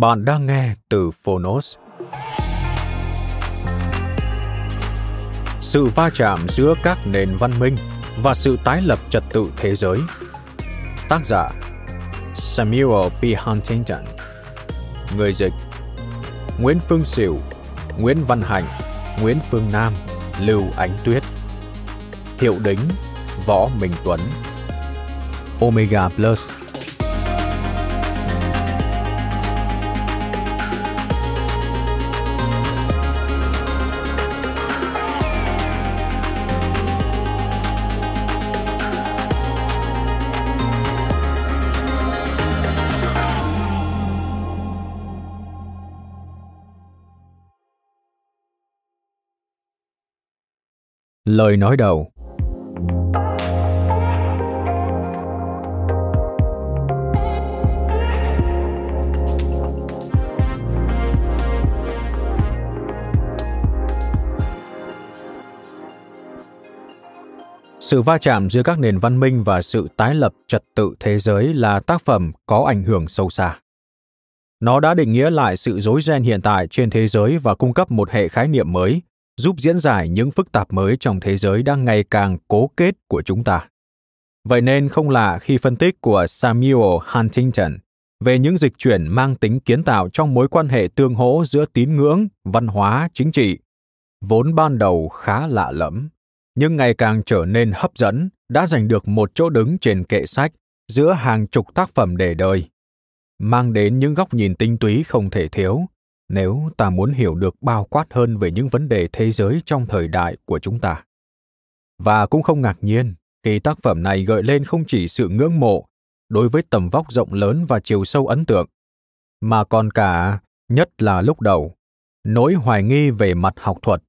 Bạn đang nghe từ Phonos. Sự va chạm giữa các nền văn minh và sự tái lập trật tự thế giới. Tác giả, Samuel P. Huntington Người dịch, Nguyễn Phương Sửu, Nguyễn Văn Hạnh, Nguyễn Phương Nam, Lưu Ánh Tuyết Hiệu đính, Võ Minh Tuấn Omega Plus Lời nói đầu Sự va chạm giữa các nền văn minh và sự tái lập trật tự thế giới là tác phẩm có ảnh hưởng sâu xa. Nó đã định nghĩa lại sự rối ren hiện tại trên thế giới và cung cấp một hệ khái niệm mới, giúp diễn giải những phức tạp mới trong thế giới đang ngày càng cố kết của chúng ta. Vậy nên không lạ khi phân tích của Samuel Huntington về những dịch chuyển mang tính kiến tạo trong mối quan hệ tương hỗ giữa tín ngưỡng, văn hóa, chính trị, vốn ban đầu khá lạ lẫm, nhưng ngày càng trở nên hấp dẫn, đã giành được một chỗ đứng trên kệ sách giữa hàng chục tác phẩm đề đời, mang đến những góc nhìn tinh túy không thể thiếu nếu ta muốn hiểu được bao quát hơn về những vấn đề thế giới trong thời đại của chúng ta. Và cũng không ngạc nhiên khi tác phẩm này gợi lên không chỉ sự ngưỡng mộ đối với tầm vóc rộng lớn và chiều sâu ấn tượng, mà còn cả, nhất là lúc đầu, nỗi hoài nghi về mặt học thuật,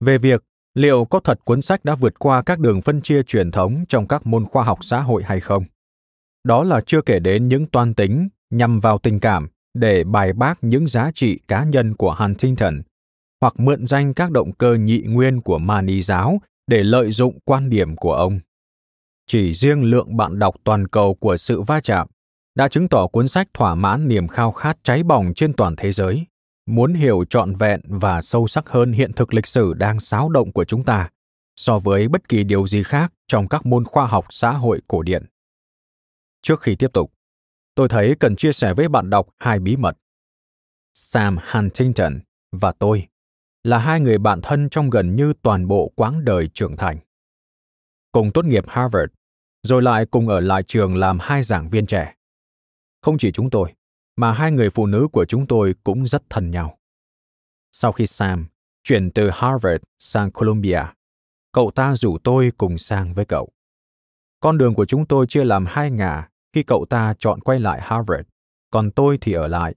về việc liệu có thật cuốn sách đã vượt qua các đường phân chia truyền thống trong các môn khoa học xã hội hay không. Đó là chưa kể đến những toan tính nhằm vào tình cảm để bài bác những giá trị cá nhân của Huntington hoặc mượn danh các động cơ nhị nguyên của Mani giáo để lợi dụng quan điểm của ông. Chỉ riêng lượng bạn đọc toàn cầu của sự va chạm đã chứng tỏ cuốn sách thỏa mãn niềm khao khát cháy bỏng trên toàn thế giới, muốn hiểu trọn vẹn và sâu sắc hơn hiện thực lịch sử đang xáo động của chúng ta so với bất kỳ điều gì khác trong các môn khoa học xã hội cổ điển. Trước khi tiếp tục, tôi thấy cần chia sẻ với bạn đọc hai bí mật. Sam Huntington và tôi là hai người bạn thân trong gần như toàn bộ quãng đời trưởng thành. Cùng tốt nghiệp Harvard, rồi lại cùng ở lại trường làm hai giảng viên trẻ. Không chỉ chúng tôi, mà hai người phụ nữ của chúng tôi cũng rất thân nhau. Sau khi Sam chuyển từ Harvard sang Columbia, cậu ta rủ tôi cùng sang với cậu. Con đường của chúng tôi chia làm hai ngả khi cậu ta chọn quay lại Harvard, còn tôi thì ở lại.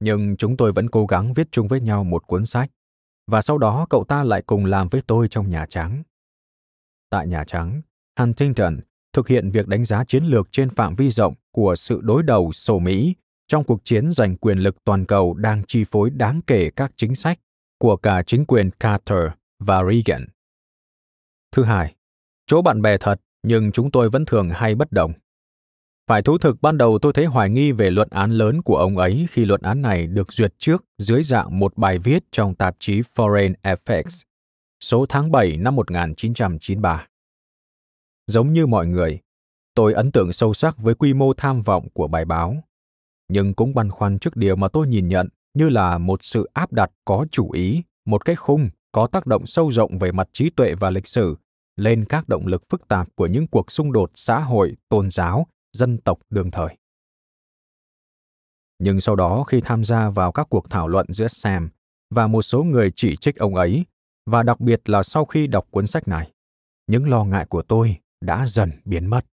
Nhưng chúng tôi vẫn cố gắng viết chung với nhau một cuốn sách, và sau đó cậu ta lại cùng làm với tôi trong Nhà Trắng. Tại Nhà Trắng, Huntington thực hiện việc đánh giá chiến lược trên phạm vi rộng của sự đối đầu sổ Mỹ trong cuộc chiến giành quyền lực toàn cầu đang chi phối đáng kể các chính sách của cả chính quyền Carter và Reagan. Thứ hai, chỗ bạn bè thật nhưng chúng tôi vẫn thường hay bất đồng. Phải thú thực ban đầu tôi thấy hoài nghi về luận án lớn của ông ấy khi luận án này được duyệt trước dưới dạng một bài viết trong tạp chí Foreign Affairs. số tháng 7 năm 1993. Giống như mọi người, tôi ấn tượng sâu sắc với quy mô tham vọng của bài báo, nhưng cũng băn khoăn trước điều mà tôi nhìn nhận như là một sự áp đặt có chủ ý, một cái khung có tác động sâu rộng về mặt trí tuệ và lịch sử lên các động lực phức tạp của những cuộc xung đột xã hội, tôn giáo, dân tộc đương thời. Nhưng sau đó khi tham gia vào các cuộc thảo luận giữa Sam và một số người chỉ trích ông ấy, và đặc biệt là sau khi đọc cuốn sách này, những lo ngại của tôi đã dần biến mất.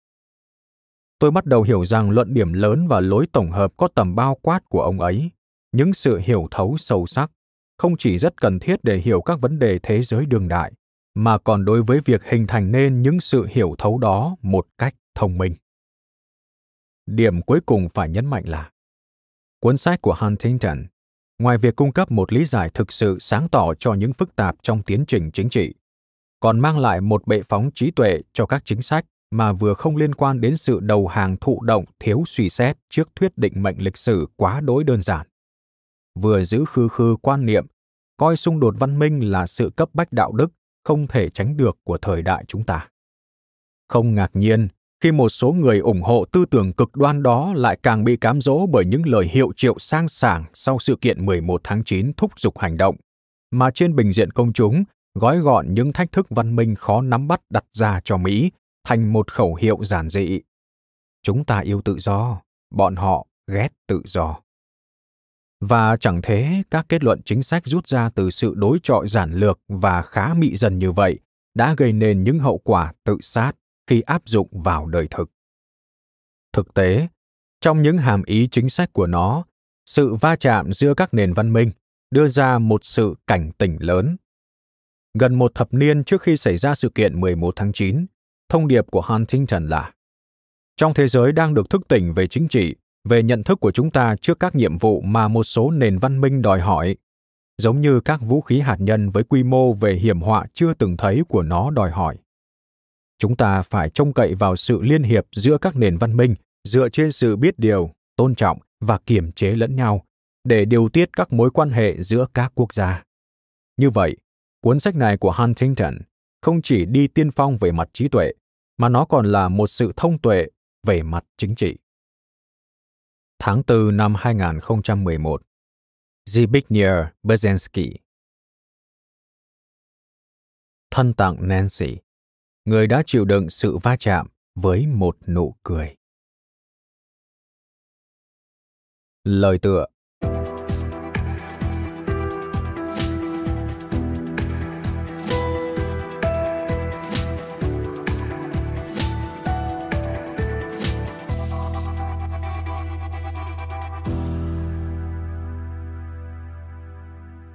Tôi bắt đầu hiểu rằng luận điểm lớn và lối tổng hợp có tầm bao quát của ông ấy, những sự hiểu thấu sâu sắc, không chỉ rất cần thiết để hiểu các vấn đề thế giới đương đại, mà còn đối với việc hình thành nên những sự hiểu thấu đó một cách thông minh. Điểm cuối cùng phải nhấn mạnh là cuốn sách của Huntington, ngoài việc cung cấp một lý giải thực sự sáng tỏ cho những phức tạp trong tiến trình chính trị, còn mang lại một bệ phóng trí tuệ cho các chính sách mà vừa không liên quan đến sự đầu hàng thụ động thiếu suy xét trước thuyết định mệnh lịch sử quá đối đơn giản. Vừa giữ khư khư quan niệm, coi xung đột văn minh là sự cấp bách đạo đức không thể tránh được của thời đại chúng ta. Không ngạc nhiên khi một số người ủng hộ tư tưởng cực đoan đó lại càng bị cám dỗ bởi những lời hiệu triệu sang sảng sau sự kiện 11 tháng 9 thúc giục hành động, mà trên bình diện công chúng gói gọn những thách thức văn minh khó nắm bắt đặt ra cho Mỹ thành một khẩu hiệu giản dị. Chúng ta yêu tự do, bọn họ ghét tự do. Và chẳng thế, các kết luận chính sách rút ra từ sự đối trọi giản lược và khá mị dần như vậy đã gây nên những hậu quả tự sát khi áp dụng vào đời thực. Thực tế, trong những hàm ý chính sách của nó, sự va chạm giữa các nền văn minh đưa ra một sự cảnh tỉnh lớn. Gần một thập niên trước khi xảy ra sự kiện 11 tháng 9, thông điệp của Huntington là Trong thế giới đang được thức tỉnh về chính trị, về nhận thức của chúng ta trước các nhiệm vụ mà một số nền văn minh đòi hỏi, giống như các vũ khí hạt nhân với quy mô về hiểm họa chưa từng thấy của nó đòi hỏi. Chúng ta phải trông cậy vào sự liên hiệp giữa các nền văn minh dựa trên sự biết điều, tôn trọng và kiềm chế lẫn nhau để điều tiết các mối quan hệ giữa các quốc gia. Như vậy, cuốn sách này của Huntington không chỉ đi tiên phong về mặt trí tuệ, mà nó còn là một sự thông tuệ về mặt chính trị. Tháng 4 năm 2011 Zbigniew Brzezinski Thân tặng Nancy người đã chịu đựng sự va chạm với một nụ cười. Lời tựa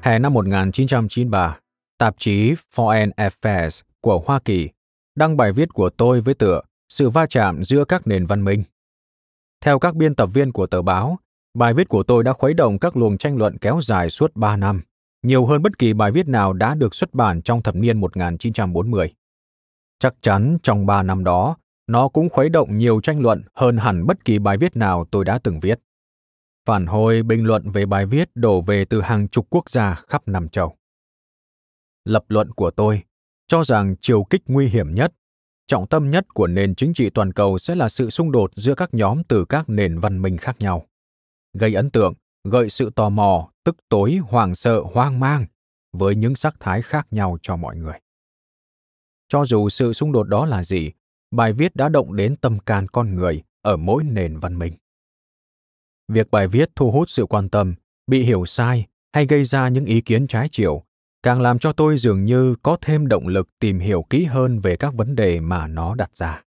Hè năm 1993, tạp chí Foreign Affairs của Hoa Kỳ đăng bài viết của tôi với tựa Sự va chạm giữa các nền văn minh. Theo các biên tập viên của tờ báo, bài viết của tôi đã khuấy động các luồng tranh luận kéo dài suốt 3 năm, nhiều hơn bất kỳ bài viết nào đã được xuất bản trong thập niên 1940. Chắc chắn trong 3 năm đó, nó cũng khuấy động nhiều tranh luận hơn hẳn bất kỳ bài viết nào tôi đã từng viết. Phản hồi bình luận về bài viết đổ về từ hàng chục quốc gia khắp năm châu. Lập luận của tôi cho rằng chiều kích nguy hiểm nhất, trọng tâm nhất của nền chính trị toàn cầu sẽ là sự xung đột giữa các nhóm từ các nền văn minh khác nhau. Gây ấn tượng, gợi sự tò mò, tức tối, hoảng sợ, hoang mang với những sắc thái khác nhau cho mọi người. Cho dù sự xung đột đó là gì, bài viết đã động đến tâm can con người ở mỗi nền văn minh. Việc bài viết thu hút sự quan tâm, bị hiểu sai hay gây ra những ý kiến trái chiều càng làm cho tôi dường như có thêm động lực tìm hiểu kỹ hơn về các vấn đề mà nó đặt ra.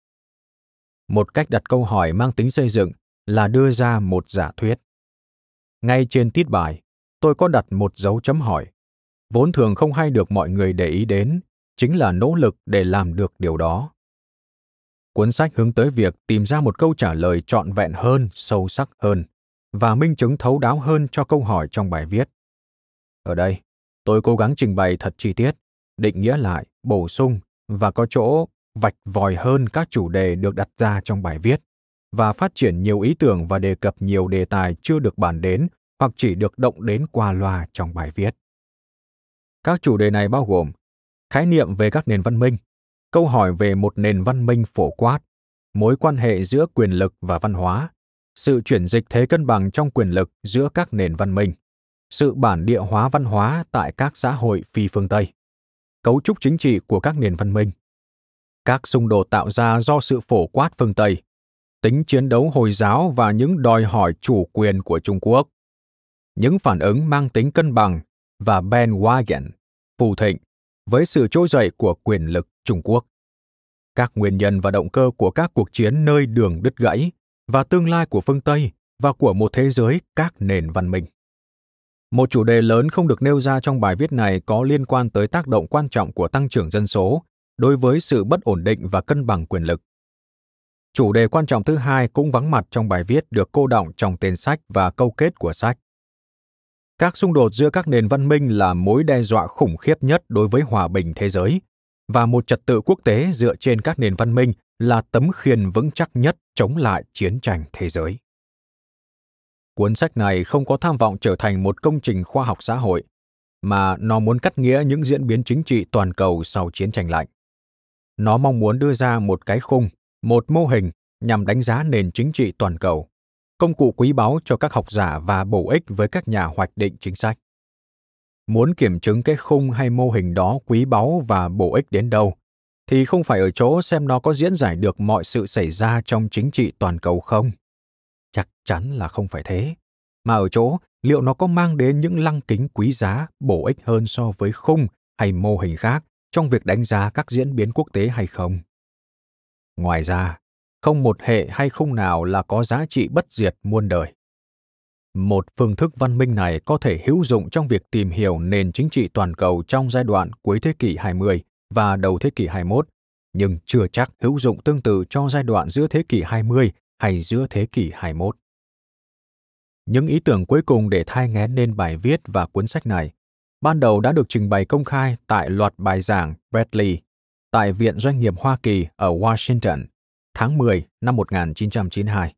Một cách đặt câu hỏi mang tính xây dựng là đưa ra một giả thuyết. Ngay trên tít bài, tôi có đặt một dấu chấm hỏi. Vốn thường không hay được mọi người để ý đến, chính là nỗ lực để làm được điều đó. Cuốn sách hướng tới việc tìm ra một câu trả lời trọn vẹn hơn, sâu sắc hơn, và minh chứng thấu đáo hơn cho câu hỏi trong bài viết. Ở đây Tôi cố gắng trình bày thật chi tiết, định nghĩa lại, bổ sung và có chỗ vạch vòi hơn các chủ đề được đặt ra trong bài viết và phát triển nhiều ý tưởng và đề cập nhiều đề tài chưa được bàn đến hoặc chỉ được động đến qua loa trong bài viết. Các chủ đề này bao gồm khái niệm về các nền văn minh, câu hỏi về một nền văn minh phổ quát, mối quan hệ giữa quyền lực và văn hóa, sự chuyển dịch thế cân bằng trong quyền lực giữa các nền văn minh, sự bản địa hóa văn hóa tại các xã hội phi phương Tây, cấu trúc chính trị của các nền văn minh, các xung đột tạo ra do sự phổ quát phương Tây, tính chiến đấu Hồi giáo và những đòi hỏi chủ quyền của Trung Quốc, những phản ứng mang tính cân bằng và bandwagon, phù thịnh với sự trỗi dậy của quyền lực Trung Quốc. Các nguyên nhân và động cơ của các cuộc chiến nơi đường đứt gãy và tương lai của phương Tây và của một thế giới các nền văn minh. Một chủ đề lớn không được nêu ra trong bài viết này có liên quan tới tác động quan trọng của tăng trưởng dân số đối với sự bất ổn định và cân bằng quyền lực. Chủ đề quan trọng thứ hai cũng vắng mặt trong bài viết được cô đọng trong tên sách và câu kết của sách. Các xung đột giữa các nền văn minh là mối đe dọa khủng khiếp nhất đối với hòa bình thế giới, và một trật tự quốc tế dựa trên các nền văn minh là tấm khiên vững chắc nhất chống lại chiến tranh thế giới. Cuốn sách này không có tham vọng trở thành một công trình khoa học xã hội, mà nó muốn cắt nghĩa những diễn biến chính trị toàn cầu sau chiến tranh lạnh. Nó mong muốn đưa ra một cái khung, một mô hình nhằm đánh giá nền chính trị toàn cầu, công cụ quý báu cho các học giả và bổ ích với các nhà hoạch định chính sách. Muốn kiểm chứng cái khung hay mô hình đó quý báu và bổ ích đến đâu, thì không phải ở chỗ xem nó có diễn giải được mọi sự xảy ra trong chính trị toàn cầu không. Chắc chắn là không phải thế, mà ở chỗ liệu nó có mang đến những lăng kính quý giá, bổ ích hơn so với khung hay mô hình khác trong việc đánh giá các diễn biến quốc tế hay không. Ngoài ra, không một hệ hay khung nào là có giá trị bất diệt muôn đời. Một phương thức văn minh này có thể hữu dụng trong việc tìm hiểu nền chính trị toàn cầu trong giai đoạn cuối thế kỷ 20 và đầu thế kỷ 21, nhưng chưa chắc hữu dụng tương tự cho giai đoạn giữa thế kỷ 20 hay giữa thế kỷ 21. Những ý tưởng cuối cùng để thai nghén nên bài viết và cuốn sách này, ban đầu đã được trình bày công khai tại loạt bài giảng Bradley tại Viện Doanh nghiệp Hoa Kỳ ở Washington tháng 10 năm 1992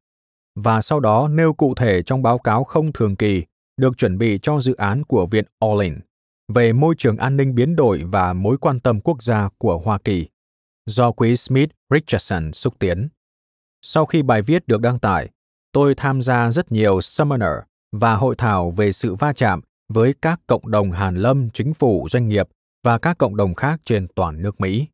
và sau đó nêu cụ thể trong báo cáo không thường kỳ được chuẩn bị cho dự án của Viện Olin về môi trường an ninh biến đổi và mối quan tâm quốc gia của Hoa Kỳ do quý Smith Richardson xúc tiến. Sau khi bài viết được đăng tải, tôi tham gia rất nhiều seminar và hội thảo về sự va chạm với các cộng đồng hàn lâm, chính phủ, doanh nghiệp và các cộng đồng khác trên toàn nước Mỹ.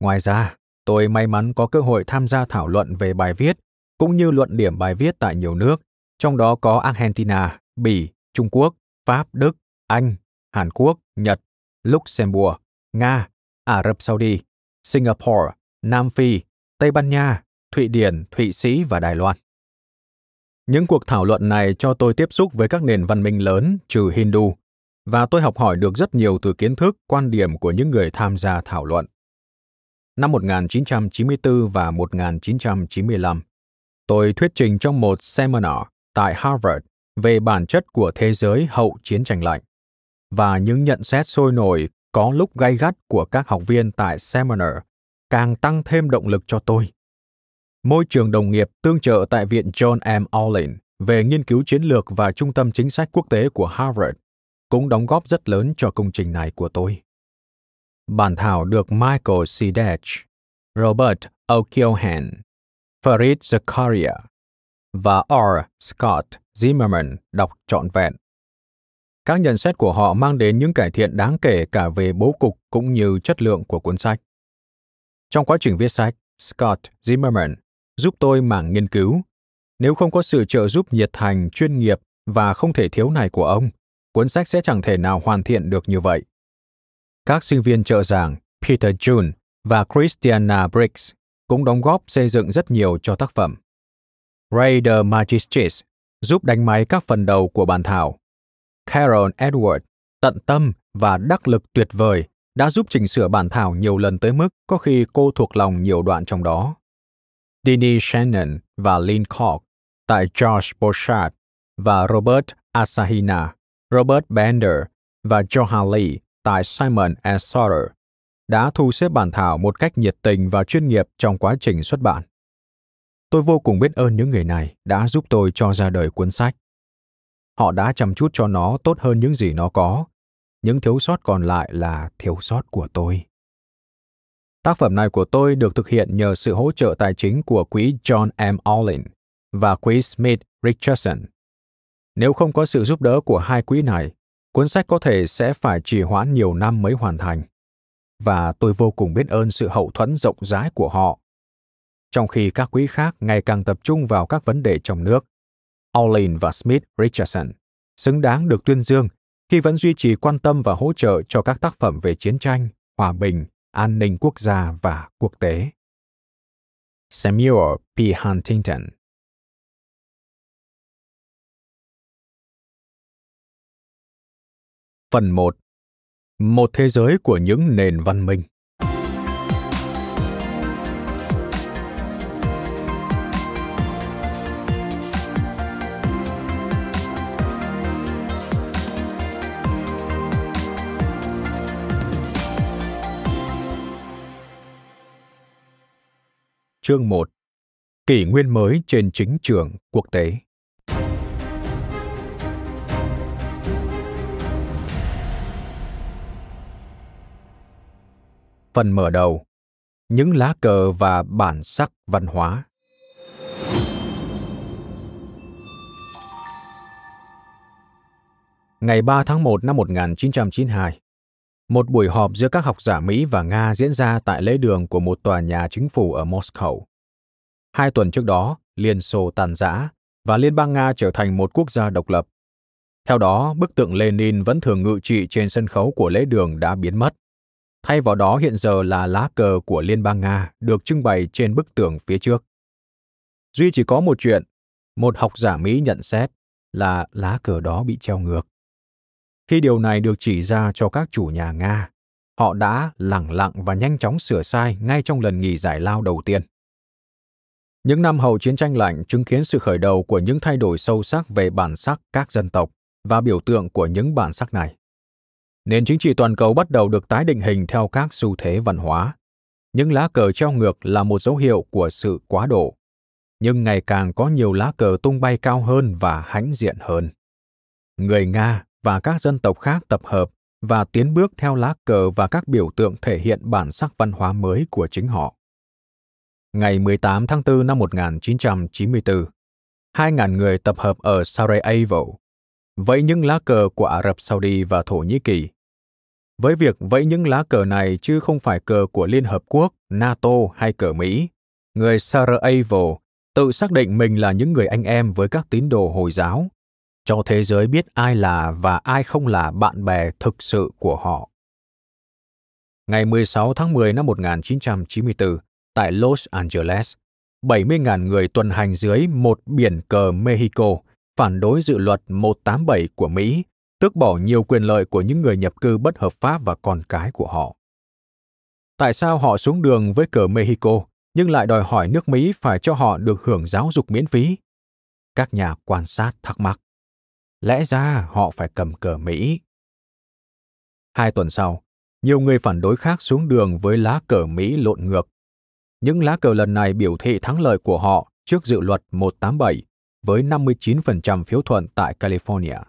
Ngoài ra, tôi may mắn có cơ hội tham gia thảo luận về bài viết cũng như luận điểm bài viết tại nhiều nước, trong đó có Argentina, Bỉ, Trung Quốc, Pháp, Đức, Anh, Hàn Quốc, Nhật, Luxembourg, Nga, Ả Rập Saudi, Singapore, Nam Phi, Tây Ban Nha, Thụy Điển, Thụy Sĩ và Đài Loan. Những cuộc thảo luận này cho tôi tiếp xúc với các nền văn minh lớn trừ Hindu, và tôi học hỏi được rất nhiều từ kiến thức, quan điểm của những người tham gia thảo luận. Năm 1994 và 1995, tôi thuyết trình trong một seminar tại Harvard về bản chất của thế giới hậu chiến tranh lạnh và những nhận xét sôi nổi có lúc gay gắt của các học viên tại seminar càng tăng thêm động lực cho tôi. Môi trường đồng nghiệp tương trợ tại Viện John M. Olin về nghiên cứu chiến lược và Trung tâm Chính sách Quốc tế của Harvard cũng đóng góp rất lớn cho công trình này của tôi. Bản thảo được Michael C. Dech, Robert O'Keohan, Farid Zakaria và R. Scott Zimmerman đọc trọn vẹn. Các nhận xét của họ mang đến những cải thiện đáng kể cả về bố cục cũng như chất lượng của cuốn sách. Trong quá trình viết sách, Scott Zimmerman giúp tôi mảng nghiên cứu. Nếu không có sự trợ giúp nhiệt thành, chuyên nghiệp và không thể thiếu này của ông, cuốn sách sẽ chẳng thể nào hoàn thiện được như vậy. Các sinh viên trợ giảng Peter June và Christiana Briggs cũng đóng góp xây dựng rất nhiều cho tác phẩm. Ray de Magistris giúp đánh máy các phần đầu của bản thảo. Carol Edward, tận tâm và đắc lực tuyệt vời, đã giúp chỉnh sửa bản thảo nhiều lần tới mức có khi cô thuộc lòng nhiều đoạn trong đó. Dini Shannon và Lynn Koch tại George Borchardt và Robert Asahina, Robert Bender và Johan Lee tại Simon Schuster đã thu xếp bản thảo một cách nhiệt tình và chuyên nghiệp trong quá trình xuất bản. Tôi vô cùng biết ơn những người này đã giúp tôi cho ra đời cuốn sách. Họ đã chăm chút cho nó tốt hơn những gì nó có, những thiếu sót còn lại là thiếu sót của tôi. Tác phẩm này của tôi được thực hiện nhờ sự hỗ trợ tài chính của quỹ John M. Olin và quỹ Smith Richardson. Nếu không có sự giúp đỡ của hai quỹ này, cuốn sách có thể sẽ phải trì hoãn nhiều năm mới hoàn thành. Và tôi vô cùng biết ơn sự hậu thuẫn rộng rãi của họ. Trong khi các quỹ khác ngày càng tập trung vào các vấn đề trong nước, Olin và Smith Richardson xứng đáng được tuyên dương khi vẫn duy trì quan tâm và hỗ trợ cho các tác phẩm về chiến tranh, hòa bình, an ninh quốc gia và quốc tế. Samuel P. Huntington Phần 1 Một thế giới của những nền văn minh Chương 1 Kỷ nguyên mới trên chính trường quốc tế. Phần mở đầu Những lá cờ và bản sắc văn hóa. Ngày 3 tháng 1 năm 1992, một buổi họp giữa các học giả Mỹ và Nga diễn ra tại lễ đường của một tòa nhà chính phủ ở Moscow. Hai tuần trước đó, Liên Xô tàn rã và Liên bang Nga trở thành một quốc gia độc lập. Theo đó, bức tượng Lenin vẫn thường ngự trị trên sân khấu của lễ đường đã biến mất. Thay vào đó hiện giờ là lá cờ của Liên bang Nga được trưng bày trên bức tường phía trước. Duy chỉ có một chuyện, một học giả Mỹ nhận xét là lá cờ đó bị treo ngược. Khi điều này được chỉ ra cho các chủ nhà Nga, họ đã lẳng lặng và nhanh chóng sửa sai ngay trong lần nghỉ giải lao đầu tiên. Những năm hậu chiến tranh lạnh chứng kiến sự khởi đầu của những thay đổi sâu sắc về bản sắc các dân tộc và biểu tượng của những bản sắc này. Nền chính trị toàn cầu bắt đầu được tái định hình theo các xu thế văn hóa. Những lá cờ treo ngược là một dấu hiệu của sự quá độ, nhưng ngày càng có nhiều lá cờ tung bay cao hơn và hãnh diện hơn. Người Nga và các dân tộc khác tập hợp và tiến bước theo lá cờ và các biểu tượng thể hiện bản sắc văn hóa mới của chính họ. Ngày 18 tháng 4 năm 1994, 2.000 người tập hợp ở Sarajevo, vẫy những lá cờ của Ả Rập Saudi và Thổ Nhĩ Kỳ. Với việc vẫy những lá cờ này chứ không phải cờ của Liên Hợp Quốc, NATO hay cờ Mỹ, người Sarajevo tự xác định mình là những người anh em với các tín đồ Hồi giáo cho thế giới biết ai là và ai không là bạn bè thực sự của họ. Ngày 16 tháng 10 năm 1994, tại Los Angeles, 70.000 người tuần hành dưới một biển cờ Mexico phản đối dự luật 187 của Mỹ, tước bỏ nhiều quyền lợi của những người nhập cư bất hợp pháp và con cái của họ. Tại sao họ xuống đường với cờ Mexico nhưng lại đòi hỏi nước Mỹ phải cho họ được hưởng giáo dục miễn phí? Các nhà quan sát thắc mắc. Lẽ ra họ phải cầm cờ Mỹ. Hai tuần sau, nhiều người phản đối khác xuống đường với lá cờ Mỹ lộn ngược. Những lá cờ lần này biểu thị thắng lợi của họ trước dự luật 187 với 59% phiếu thuận tại California.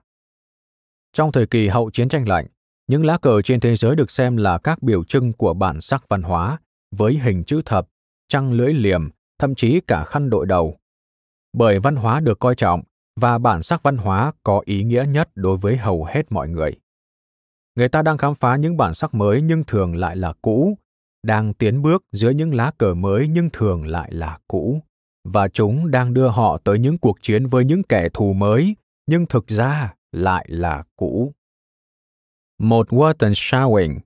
Trong thời kỳ hậu chiến tranh lạnh, những lá cờ trên thế giới được xem là các biểu trưng của bản sắc văn hóa với hình chữ thập, trăng lưỡi liềm, thậm chí cả khăn đội đầu. Bởi văn hóa được coi trọng, và bản sắc văn hóa có ý nghĩa nhất đối với hầu hết mọi người. Người ta đang khám phá những bản sắc mới nhưng thường lại là cũ đang tiến bước giữa những lá cờ mới nhưng thường lại là cũ. Và chúng đang đưa họ tới những cuộc chiến với những kẻ thù mới nhưng thực ra lại là cũ. Một Weltanschauung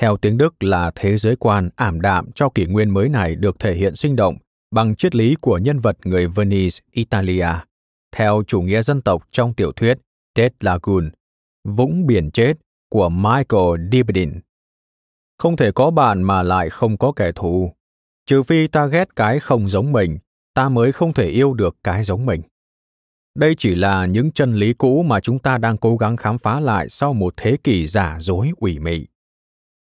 theo tiếng Đức là thế giới quan ảm đạm cho kỷ nguyên mới này được thể hiện sinh động bằng triết lý của nhân vật người Venice, Italia theo chủ nghĩa dân tộc trong tiểu thuyết Dead Lagoon, Vũng Biển Chết của Michael Dibdin. Không thể có bạn mà lại không có kẻ thù. Trừ phi ta ghét cái không giống mình, ta mới không thể yêu được cái giống mình. Đây chỉ là những chân lý cũ mà chúng ta đang cố gắng khám phá lại sau một thế kỷ giả dối ủy mị.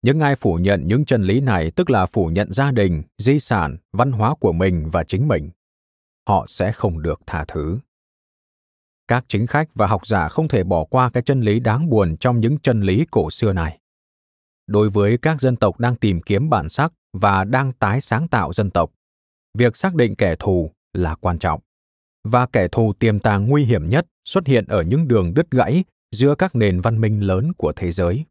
Những ai phủ nhận những chân lý này tức là phủ nhận gia đình, di sản, văn hóa của mình và chính mình. Họ sẽ không được tha thứ các chính khách và học giả không thể bỏ qua cái chân lý đáng buồn trong những chân lý cổ xưa này. Đối với các dân tộc đang tìm kiếm bản sắc và đang tái sáng tạo dân tộc, việc xác định kẻ thù là quan trọng. Và kẻ thù tiềm tàng nguy hiểm nhất xuất hiện ở những đường đứt gãy giữa các nền văn minh lớn của thế giới.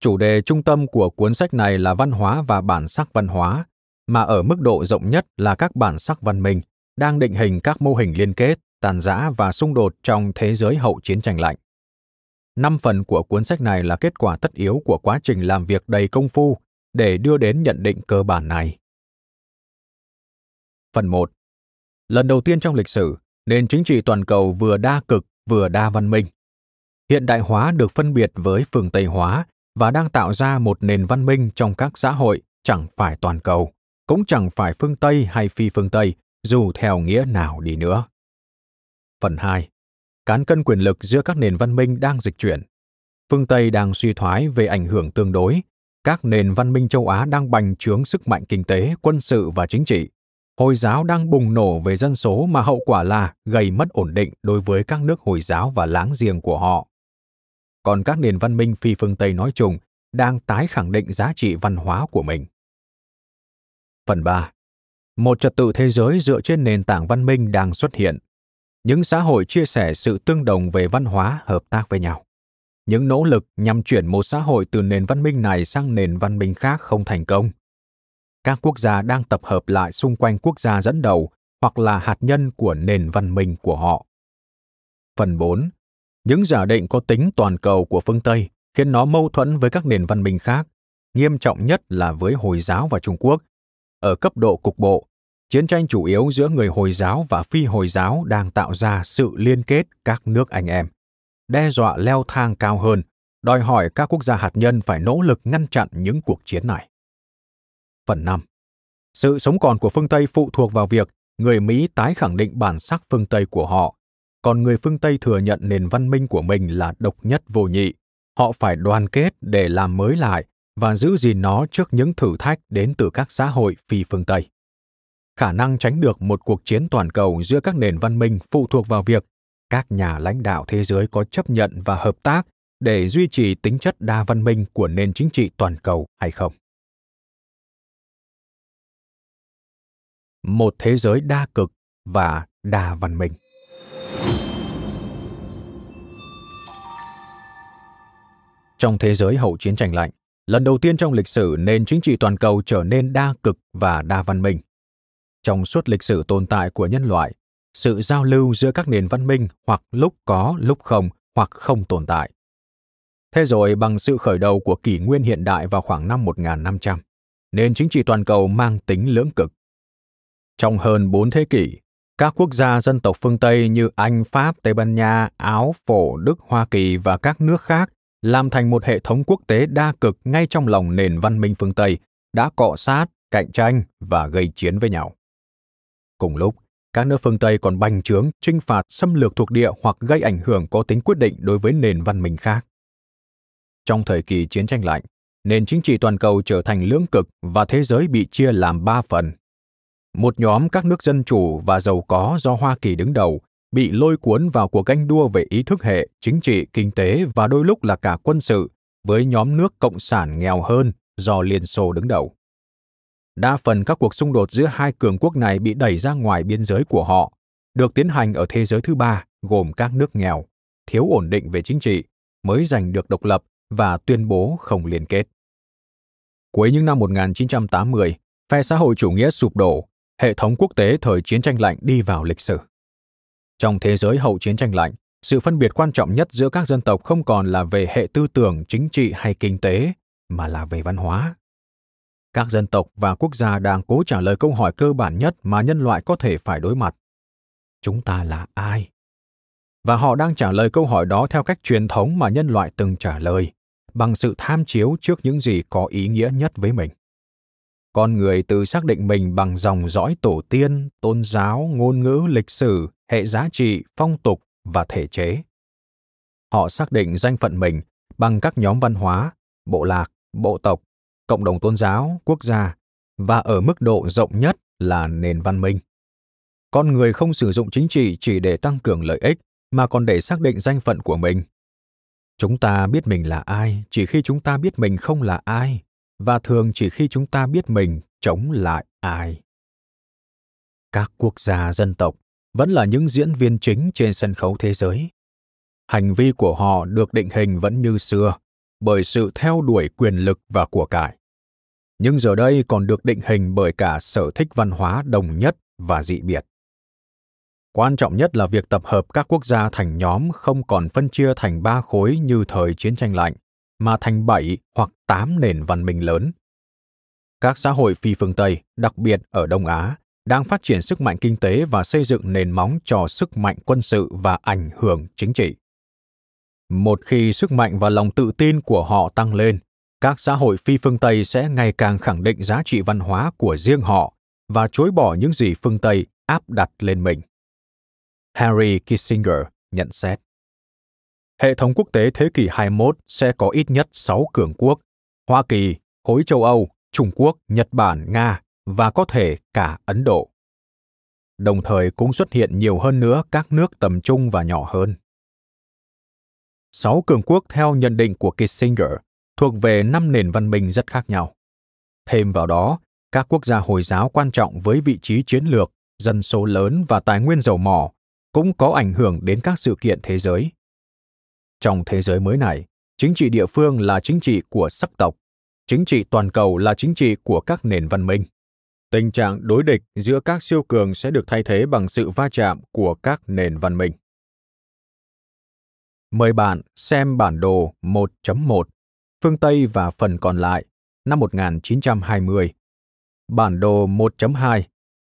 Chủ đề trung tâm của cuốn sách này là văn hóa và bản sắc văn hóa, mà ở mức độ rộng nhất là các bản sắc văn minh đang định hình các mô hình liên kết, tàn giã và xung đột trong thế giới hậu chiến tranh lạnh. Năm phần của cuốn sách này là kết quả tất yếu của quá trình làm việc đầy công phu để đưa đến nhận định cơ bản này. Phần 1. Lần đầu tiên trong lịch sử, nền chính trị toàn cầu vừa đa cực vừa đa văn minh. Hiện đại hóa được phân biệt với phương Tây hóa và đang tạo ra một nền văn minh trong các xã hội chẳng phải toàn cầu, cũng chẳng phải phương Tây hay phi phương Tây, dù theo nghĩa nào đi nữa. Phần 2. Cán cân quyền lực giữa các nền văn minh đang dịch chuyển. Phương Tây đang suy thoái về ảnh hưởng tương đối. Các nền văn minh châu Á đang bành trướng sức mạnh kinh tế, quân sự và chính trị. Hồi giáo đang bùng nổ về dân số mà hậu quả là gây mất ổn định đối với các nước Hồi giáo và láng giềng của họ. Còn các nền văn minh phi phương Tây nói chung đang tái khẳng định giá trị văn hóa của mình. Phần 3. Một trật tự thế giới dựa trên nền tảng văn minh đang xuất hiện những xã hội chia sẻ sự tương đồng về văn hóa hợp tác với nhau những nỗ lực nhằm chuyển một xã hội từ nền văn minh này sang nền văn minh khác không thành công các quốc gia đang tập hợp lại xung quanh quốc gia dẫn đầu hoặc là hạt nhân của nền văn minh của họ. Phần 4. Những giả định có tính toàn cầu của phương Tây khiến nó mâu thuẫn với các nền văn minh khác, nghiêm trọng nhất là với Hồi giáo và Trung Quốc. Ở cấp độ cục bộ, chiến tranh chủ yếu giữa người Hồi giáo và phi Hồi giáo đang tạo ra sự liên kết các nước anh em, đe dọa leo thang cao hơn, đòi hỏi các quốc gia hạt nhân phải nỗ lực ngăn chặn những cuộc chiến này. Phần 5. Sự sống còn của phương Tây phụ thuộc vào việc người Mỹ tái khẳng định bản sắc phương Tây của họ, còn người phương Tây thừa nhận nền văn minh của mình là độc nhất vô nhị. Họ phải đoàn kết để làm mới lại và giữ gìn nó trước những thử thách đến từ các xã hội phi phương Tây. Khả năng tránh được một cuộc chiến toàn cầu giữa các nền văn minh phụ thuộc vào việc các nhà lãnh đạo thế giới có chấp nhận và hợp tác để duy trì tính chất đa văn minh của nền chính trị toàn cầu hay không. Một thế giới đa cực và đa văn minh. Trong thế giới hậu chiến tranh lạnh lần đầu tiên trong lịch sử nền chính trị toàn cầu trở nên đa cực và đa văn minh trong suốt lịch sử tồn tại của nhân loại, sự giao lưu giữa các nền văn minh hoặc lúc có, lúc không, hoặc không tồn tại. Thế rồi bằng sự khởi đầu của kỷ nguyên hiện đại vào khoảng năm 1500, nền chính trị toàn cầu mang tính lưỡng cực. Trong hơn bốn thế kỷ, các quốc gia dân tộc phương Tây như Anh, Pháp, Tây Ban Nha, Áo, Phổ, Đức, Hoa Kỳ và các nước khác làm thành một hệ thống quốc tế đa cực ngay trong lòng nền văn minh phương Tây đã cọ sát, cạnh tranh và gây chiến với nhau. Cùng lúc, các nước phương Tây còn bành trướng, trinh phạt, xâm lược thuộc địa hoặc gây ảnh hưởng có tính quyết định đối với nền văn minh khác. Trong thời kỳ chiến tranh lạnh, nền chính trị toàn cầu trở thành lưỡng cực và thế giới bị chia làm ba phần. Một nhóm các nước dân chủ và giàu có do Hoa Kỳ đứng đầu bị lôi cuốn vào cuộc ganh đua về ý thức hệ, chính trị, kinh tế và đôi lúc là cả quân sự với nhóm nước cộng sản nghèo hơn do Liên Xô đứng đầu. Đa phần các cuộc xung đột giữa hai cường quốc này bị đẩy ra ngoài biên giới của họ, được tiến hành ở thế giới thứ ba gồm các nước nghèo, thiếu ổn định về chính trị, mới giành được độc lập và tuyên bố không liên kết. Cuối những năm 1980, phe xã hội chủ nghĩa sụp đổ, hệ thống quốc tế thời chiến tranh lạnh đi vào lịch sử. Trong thế giới hậu chiến tranh lạnh, sự phân biệt quan trọng nhất giữa các dân tộc không còn là về hệ tư tưởng, chính trị hay kinh tế, mà là về văn hóa. Các dân tộc và quốc gia đang cố trả lời câu hỏi cơ bản nhất mà nhân loại có thể phải đối mặt. Chúng ta là ai? Và họ đang trả lời câu hỏi đó theo cách truyền thống mà nhân loại từng trả lời bằng sự tham chiếu trước những gì có ý nghĩa nhất với mình. Con người tự xác định mình bằng dòng dõi tổ tiên tôn giáo ngôn ngữ lịch sử hệ giá trị phong tục và thể chế. Họ xác định danh phận mình bằng các nhóm văn hóa bộ lạc bộ tộc cộng đồng tôn giáo, quốc gia và ở mức độ rộng nhất là nền văn minh. con người không sử dụng chính trị chỉ để tăng cường lợi ích mà còn để xác định danh phận của mình. Chúng ta biết mình là ai chỉ khi chúng ta biết mình không là ai và thường chỉ khi chúng ta biết mình chống lại ai. Các quốc gia dân tộc vẫn là những diễn viên chính trên sân khấu thế giới. Hành vi của họ được định hình vẫn như xưa, bởi sự theo đuổi quyền lực và của cải. Nhưng giờ đây còn được định hình bởi cả sở thích văn hóa đồng nhất và dị biệt. Quan trọng nhất là việc tập hợp các quốc gia thành nhóm không còn phân chia thành ba khối như thời chiến tranh lạnh, mà thành bảy hoặc tám nền văn minh lớn. Các xã hội phi phương tây, đặc biệt ở đông á đang phát triển sức mạnh kinh tế và xây dựng nền móng cho sức mạnh quân sự và ảnh hưởng chính trị. Một khi sức mạnh và lòng tự tin của họ tăng lên các xã hội phi phương tây sẽ ngày càng khẳng định giá trị văn hóa của riêng họ và chối bỏ những gì phương tây áp đặt lên mình. Harry Kissinger nhận xét. Hệ thống quốc tế thế kỷ 21 sẽ có ít nhất 6 cường quốc, Hoa Kỳ, khối châu Âu, Trung Quốc, Nhật Bản, Nga và có thể cả Ấn Độ. Đồng thời cũng xuất hiện nhiều hơn nữa các nước tầm trung và nhỏ hơn. Sáu cường quốc theo nhận định của Kissinger thuộc về năm nền văn minh rất khác nhau. Thêm vào đó, các quốc gia Hồi giáo quan trọng với vị trí chiến lược, dân số lớn và tài nguyên dầu mỏ cũng có ảnh hưởng đến các sự kiện thế giới. Trong thế giới mới này, chính trị địa phương là chính trị của sắc tộc, chính trị toàn cầu là chính trị của các nền văn minh. Tình trạng đối địch giữa các siêu cường sẽ được thay thế bằng sự va chạm của các nền văn minh. Mời bạn xem bản đồ 1.1, phương Tây và phần còn lại, năm 1920. Bản đồ 1.2,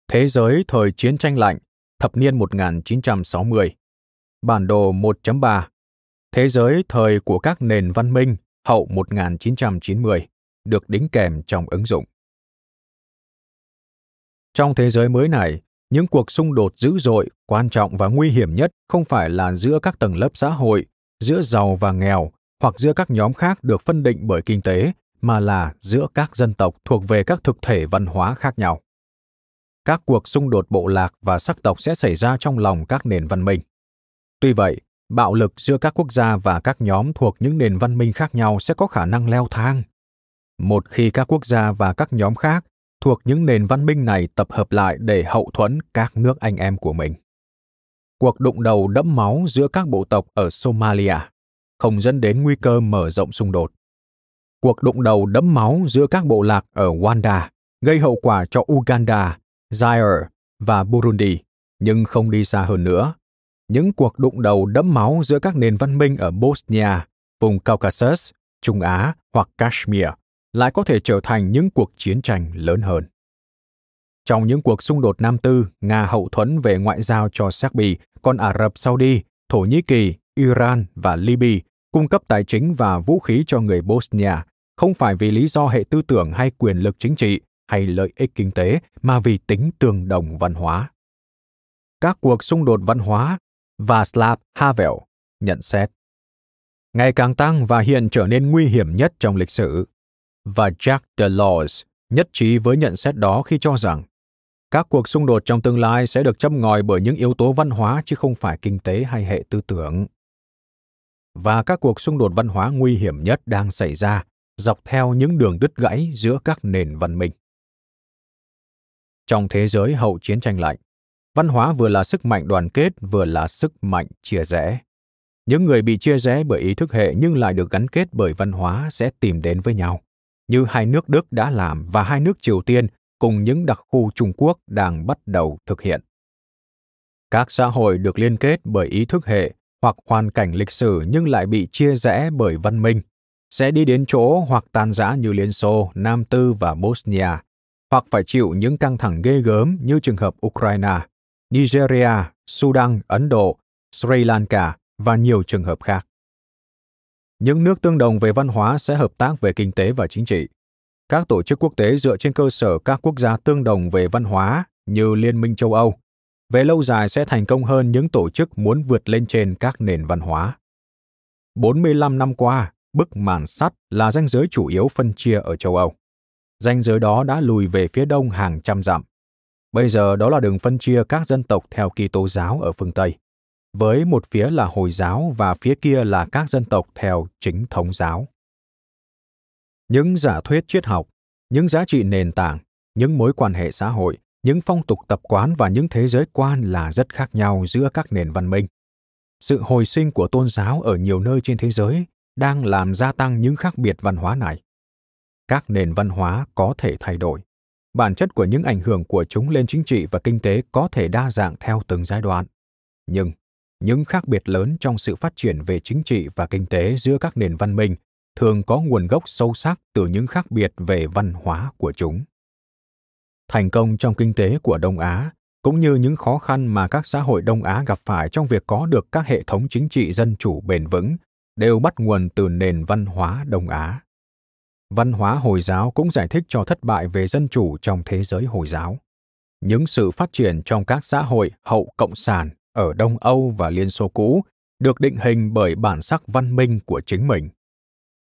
Thế giới thời chiến tranh lạnh, thập niên 1960. Bản đồ 1.3 Thế giới thời của các nền văn minh hậu 1990 được đính kèm trong ứng dụng. Trong thế giới mới này, những cuộc xung đột dữ dội, quan trọng và nguy hiểm nhất không phải là giữa các tầng lớp xã hội, giữa giàu và nghèo, hoặc giữa các nhóm khác được phân định bởi kinh tế, mà là giữa các dân tộc thuộc về các thực thể văn hóa khác nhau các cuộc xung đột bộ lạc và sắc tộc sẽ xảy ra trong lòng các nền văn minh. Tuy vậy, bạo lực giữa các quốc gia và các nhóm thuộc những nền văn minh khác nhau sẽ có khả năng leo thang. Một khi các quốc gia và các nhóm khác thuộc những nền văn minh này tập hợp lại để hậu thuẫn các nước anh em của mình. Cuộc đụng đầu đẫm máu giữa các bộ tộc ở Somalia không dẫn đến nguy cơ mở rộng xung đột. Cuộc đụng đầu đẫm máu giữa các bộ lạc ở Rwanda gây hậu quả cho Uganda Zaire và Burundi, nhưng không đi xa hơn nữa. Những cuộc đụng đầu đẫm máu giữa các nền văn minh ở Bosnia, vùng Caucasus, Trung Á hoặc Kashmir lại có thể trở thành những cuộc chiến tranh lớn hơn. Trong những cuộc xung đột Nam Tư, Nga hậu thuẫn về ngoại giao cho Serbia, còn Ả Rập Saudi, Thổ Nhĩ Kỳ, Iran và Libya cung cấp tài chính và vũ khí cho người Bosnia không phải vì lý do hệ tư tưởng hay quyền lực chính trị hay lợi ích kinh tế mà vì tính tương đồng văn hóa. Các cuộc xung đột văn hóa và slav Havel nhận xét ngày càng tăng và hiện trở nên nguy hiểm nhất trong lịch sử. Và Jack Delors nhất trí với nhận xét đó khi cho rằng các cuộc xung đột trong tương lai sẽ được châm ngòi bởi những yếu tố văn hóa chứ không phải kinh tế hay hệ tư tưởng. Và các cuộc xung đột văn hóa nguy hiểm nhất đang xảy ra dọc theo những đường đứt gãy giữa các nền văn minh. Trong thế giới hậu chiến tranh lạnh, văn hóa vừa là sức mạnh đoàn kết vừa là sức mạnh chia rẽ. Những người bị chia rẽ bởi ý thức hệ nhưng lại được gắn kết bởi văn hóa sẽ tìm đến với nhau, như hai nước Đức đã làm và hai nước Triều Tiên cùng những đặc khu Trung Quốc đang bắt đầu thực hiện. Các xã hội được liên kết bởi ý thức hệ hoặc hoàn cảnh lịch sử nhưng lại bị chia rẽ bởi văn minh sẽ đi đến chỗ hoặc tan rã như Liên Xô, Nam Tư và Bosnia, hoặc phải chịu những căng thẳng ghê gớm như trường hợp Ukraine, Nigeria, Sudan, Ấn Độ, Sri Lanka và nhiều trường hợp khác. Những nước tương đồng về văn hóa sẽ hợp tác về kinh tế và chính trị. Các tổ chức quốc tế dựa trên cơ sở các quốc gia tương đồng về văn hóa như Liên minh châu Âu, về lâu dài sẽ thành công hơn những tổ chức muốn vượt lên trên các nền văn hóa. 45 năm qua, bức màn sắt là ranh giới chủ yếu phân chia ở châu Âu ranh giới đó đã lùi về phía đông hàng trăm dặm. Bây giờ đó là đường phân chia các dân tộc theo Kitô giáo ở phương Tây, với một phía là Hồi giáo và phía kia là các dân tộc theo chính thống giáo. Những giả thuyết triết học, những giá trị nền tảng, những mối quan hệ xã hội, những phong tục tập quán và những thế giới quan là rất khác nhau giữa các nền văn minh. Sự hồi sinh của tôn giáo ở nhiều nơi trên thế giới đang làm gia tăng những khác biệt văn hóa này. Các nền văn hóa có thể thay đổi. Bản chất của những ảnh hưởng của chúng lên chính trị và kinh tế có thể đa dạng theo từng giai đoạn. Nhưng những khác biệt lớn trong sự phát triển về chính trị và kinh tế giữa các nền văn minh thường có nguồn gốc sâu sắc từ những khác biệt về văn hóa của chúng. Thành công trong kinh tế của đông á cũng như những khó khăn mà các xã hội đông á gặp phải trong việc có được các hệ thống chính trị dân chủ bền vững đều bắt nguồn từ nền văn hóa đông á. Văn hóa hồi giáo cũng giải thích cho thất bại về dân chủ trong thế giới hồi giáo. Những sự phát triển trong các xã hội hậu cộng sản ở đông âu và liên xô cũ được định hình bởi bản sắc văn minh của chính mình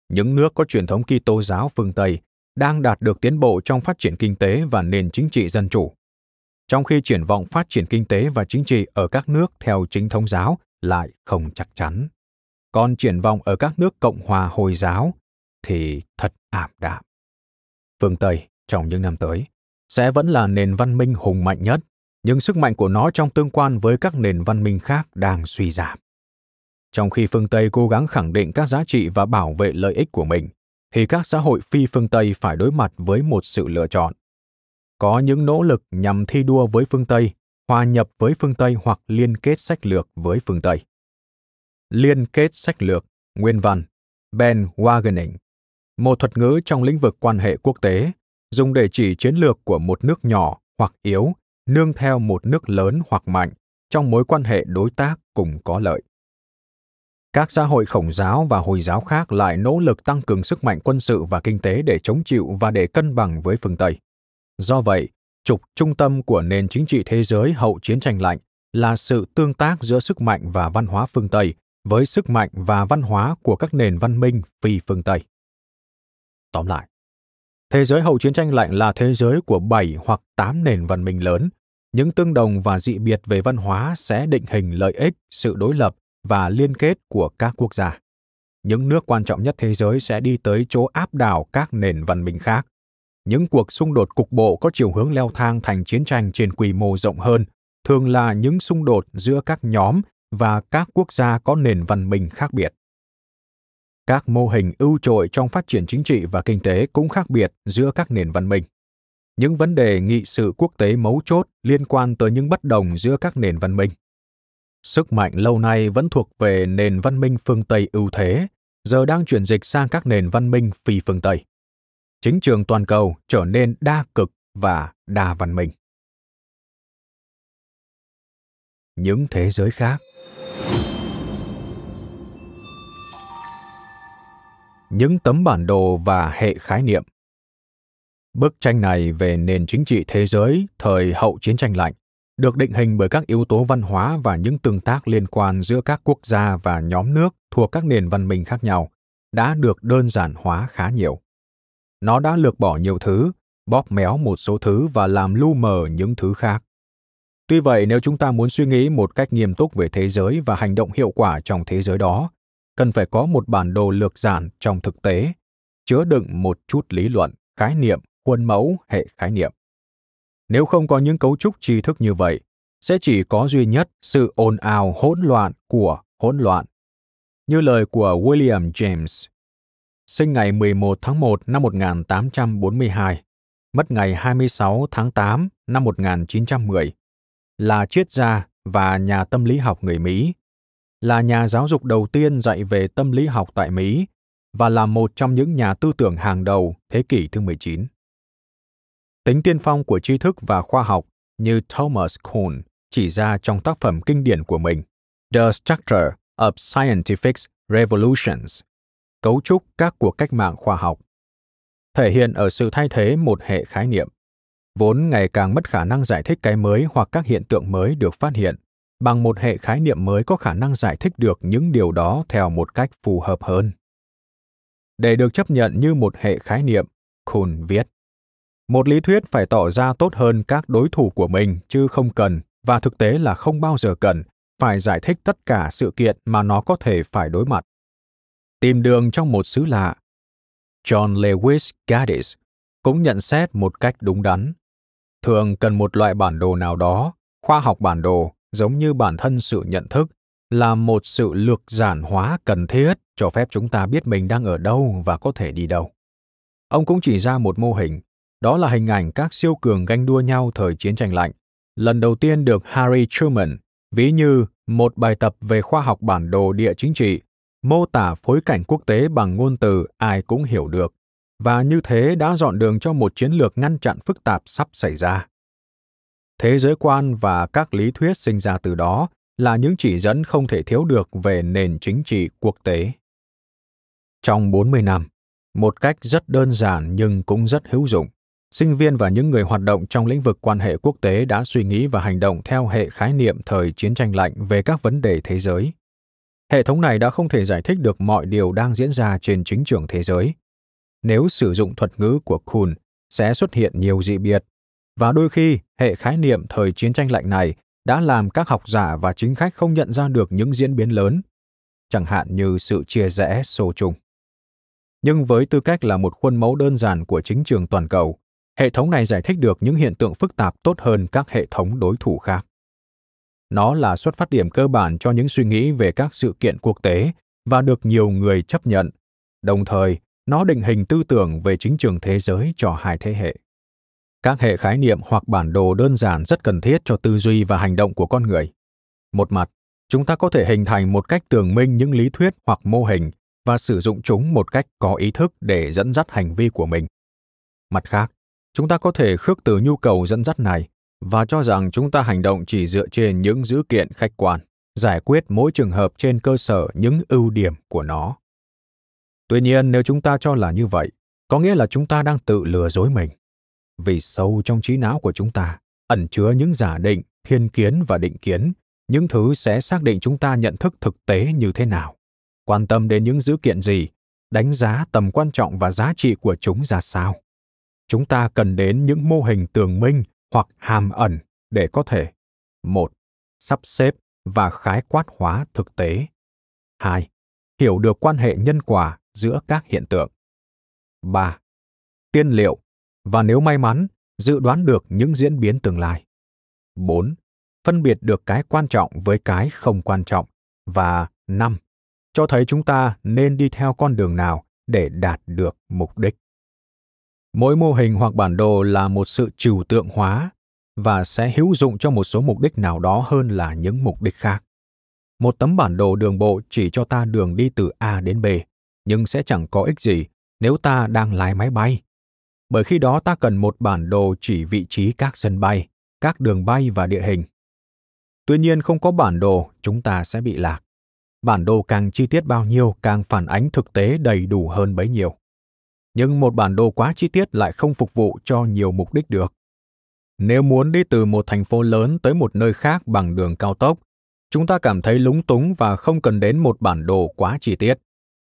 những nước có truyền thống Kitô giáo phương Tây đang đạt được tiến bộ trong phát triển kinh tế và nền chính trị dân chủ. Trong khi triển vọng phát triển kinh tế và chính trị ở các nước theo chính thống giáo lại không chắc chắn. Còn triển vọng ở các nước Cộng hòa Hồi giáo thì thật ảm đạm. Phương Tây trong những năm tới sẽ vẫn là nền văn minh hùng mạnh nhất, nhưng sức mạnh của nó trong tương quan với các nền văn minh khác đang suy giảm. Trong khi phương Tây cố gắng khẳng định các giá trị và bảo vệ lợi ích của mình, thì các xã hội phi phương Tây phải đối mặt với một sự lựa chọn. Có những nỗ lực nhằm thi đua với phương Tây, hòa nhập với phương Tây hoặc liên kết sách lược với phương Tây. Liên kết sách lược, nguyên văn, Ben Wagening, một thuật ngữ trong lĩnh vực quan hệ quốc tế, dùng để chỉ chiến lược của một nước nhỏ hoặc yếu nương theo một nước lớn hoặc mạnh trong mối quan hệ đối tác cùng có lợi. Các xã hội khổng giáo và hồi giáo khác lại nỗ lực tăng cường sức mạnh quân sự và kinh tế để chống chịu và để cân bằng với phương Tây. Do vậy, trục trung tâm của nền chính trị thế giới hậu chiến tranh lạnh là sự tương tác giữa sức mạnh và văn hóa phương Tây với sức mạnh và văn hóa của các nền văn minh phi phương Tây. Tóm lại, thế giới hậu chiến tranh lạnh là thế giới của bảy hoặc tám nền văn minh lớn. Những tương đồng và dị biệt về văn hóa sẽ định hình lợi ích, sự đối lập và liên kết của các quốc gia. Những nước quan trọng nhất thế giới sẽ đi tới chỗ áp đảo các nền văn minh khác. Những cuộc xung đột cục bộ có chiều hướng leo thang thành chiến tranh trên quy mô rộng hơn, thường là những xung đột giữa các nhóm và các quốc gia có nền văn minh khác biệt. Các mô hình ưu trội trong phát triển chính trị và kinh tế cũng khác biệt giữa các nền văn minh. Những vấn đề nghị sự quốc tế mấu chốt liên quan tới những bất đồng giữa các nền văn minh Sức mạnh lâu nay vẫn thuộc về nền văn minh phương Tây ưu thế, giờ đang chuyển dịch sang các nền văn minh phi phương Tây. Chính trường toàn cầu trở nên đa cực và đa văn minh. Những thế giới khác Những tấm bản đồ và hệ khái niệm. Bức tranh này về nền chính trị thế giới, thời hậu chiến tranh lạnh, được định hình bởi các yếu tố văn hóa và những tương tác liên quan giữa các quốc gia và nhóm nước thuộc các nền văn minh khác nhau, đã được đơn giản hóa khá nhiều. Nó đã lược bỏ nhiều thứ, bóp méo một số thứ và làm lu mờ những thứ khác. Tuy vậy, nếu chúng ta muốn suy nghĩ một cách nghiêm túc về thế giới và hành động hiệu quả trong thế giới đó cần phải có một bản đồ lược giản trong thực tế chứa đựng một chút lý luận khái niệm khuôn mẫu hệ khái niệm nếu không có những cấu trúc tri thức như vậy, sẽ chỉ có duy nhất sự ồn ào hỗn loạn của hỗn loạn. Như lời của William James, sinh ngày 11 tháng 1 năm 1842, mất ngày 26 tháng 8 năm 1910, là triết gia và nhà tâm lý học người Mỹ, là nhà giáo dục đầu tiên dạy về tâm lý học tại Mỹ và là một trong những nhà tư tưởng hàng đầu thế kỷ thứ 19 tính tiên phong của tri thức và khoa học như Thomas Kuhn chỉ ra trong tác phẩm kinh điển của mình The Structure of Scientific Revolutions, cấu trúc các cuộc cách mạng khoa học, thể hiện ở sự thay thế một hệ khái niệm, vốn ngày càng mất khả năng giải thích cái mới hoặc các hiện tượng mới được phát hiện, bằng một hệ khái niệm mới có khả năng giải thích được những điều đó theo một cách phù hợp hơn. Để được chấp nhận như một hệ khái niệm, Kuhn viết, Một lý thuyết phải tỏ ra tốt hơn các đối thủ của mình chứ không cần và thực tế là không bao giờ cần phải giải thích tất cả sự kiện mà nó có thể phải đối mặt. Tìm đường trong một xứ lạ. John Lewis Gaddis cũng nhận xét một cách đúng đắn. Thường cần một loại bản đồ nào đó, khoa học bản đồ giống như bản thân sự nhận thức là một sự lược giản hóa cần thiết cho phép chúng ta biết mình đang ở đâu và có thể đi đâu. Ông cũng chỉ ra một mô hình, đó là hình ảnh các siêu cường ganh đua nhau thời chiến tranh lạnh, lần đầu tiên được Harry Truman ví như một bài tập về khoa học bản đồ địa chính trị, mô tả phối cảnh quốc tế bằng ngôn từ ai cũng hiểu được, và như thế đã dọn đường cho một chiến lược ngăn chặn phức tạp sắp xảy ra. Thế giới quan và các lý thuyết sinh ra từ đó là những chỉ dẫn không thể thiếu được về nền chính trị quốc tế. Trong 40 năm, một cách rất đơn giản nhưng cũng rất hữu dụng, sinh viên và những người hoạt động trong lĩnh vực quan hệ quốc tế đã suy nghĩ và hành động theo hệ khái niệm thời chiến tranh lạnh về các vấn đề thế giới. Hệ thống này đã không thể giải thích được mọi điều đang diễn ra trên chính trường thế giới. Nếu sử dụng thuật ngữ của Kuhn, sẽ xuất hiện nhiều dị biệt, và đôi khi hệ khái niệm thời chiến tranh lạnh này đã làm các học giả và chính khách không nhận ra được những diễn biến lớn, chẳng hạn như sự chia rẽ xô trùng. Nhưng với tư cách là một khuôn mẫu đơn giản của chính trường toàn cầu, hệ thống này giải thích được những hiện tượng phức tạp tốt hơn các hệ thống đối thủ khác. Nó là xuất phát điểm cơ bản cho những suy nghĩ về các sự kiện quốc tế và được nhiều người chấp nhận. Đồng thời, nó định hình tư tưởng về chính trường thế giới cho hai thế hệ. Các hệ khái niệm hoặc bản đồ đơn giản rất cần thiết cho tư duy và hành động của con người. Một mặt, chúng ta có thể hình thành một cách tường minh những lý thuyết hoặc mô hình và sử dụng chúng một cách có ý thức để dẫn dắt hành vi của mình. Mặt khác, chúng ta có thể khước từ nhu cầu dẫn dắt này và cho rằng chúng ta hành động chỉ dựa trên những dữ kiện khách quan, giải quyết mỗi trường hợp trên cơ sở những ưu điểm của nó. Tuy nhiên, nếu chúng ta cho là như vậy, có nghĩa là chúng ta đang tự lừa dối mình vì sâu trong trí não của chúng ta, ẩn chứa những giả định, thiên kiến và định kiến. Những thứ sẽ xác định chúng ta nhận thức thực tế như thế nào. Quan tâm đến những dữ kiện gì? Đánh giá tầm quan trọng và giá trị của chúng ra sao? Chúng ta cần đến những mô hình tường minh hoặc hàm ẩn để có thể, một, sắp xếp và khái quát hóa thực tế. Hai, hiểu được quan hệ nhân quả giữa các hiện tượng. Ba, tiên liệu và nếu may mắn, dự đoán được những diễn biến tương lai. 4. Phân biệt được cái quan trọng với cái không quan trọng. Và 5. Cho thấy chúng ta nên đi theo con đường nào để đạt được mục đích. Mỗi mô hình hoặc bản đồ là một sự trừu tượng hóa và sẽ hữu dụng cho một số mục đích nào đó hơn là những mục đích khác. Một tấm bản đồ đường bộ chỉ cho ta đường đi từ A đến B, nhưng sẽ chẳng có ích gì nếu ta đang lái máy bay bởi khi đó ta cần một bản đồ chỉ vị trí các sân bay, các đường bay và địa hình. Tuy nhiên không có bản đồ, chúng ta sẽ bị lạc. Bản đồ càng chi tiết bao nhiêu càng phản ánh thực tế đầy đủ hơn bấy nhiêu. Nhưng một bản đồ quá chi tiết lại không phục vụ cho nhiều mục đích được. Nếu muốn đi từ một thành phố lớn tới một nơi khác bằng đường cao tốc, chúng ta cảm thấy lúng túng và không cần đến một bản đồ quá chi tiết.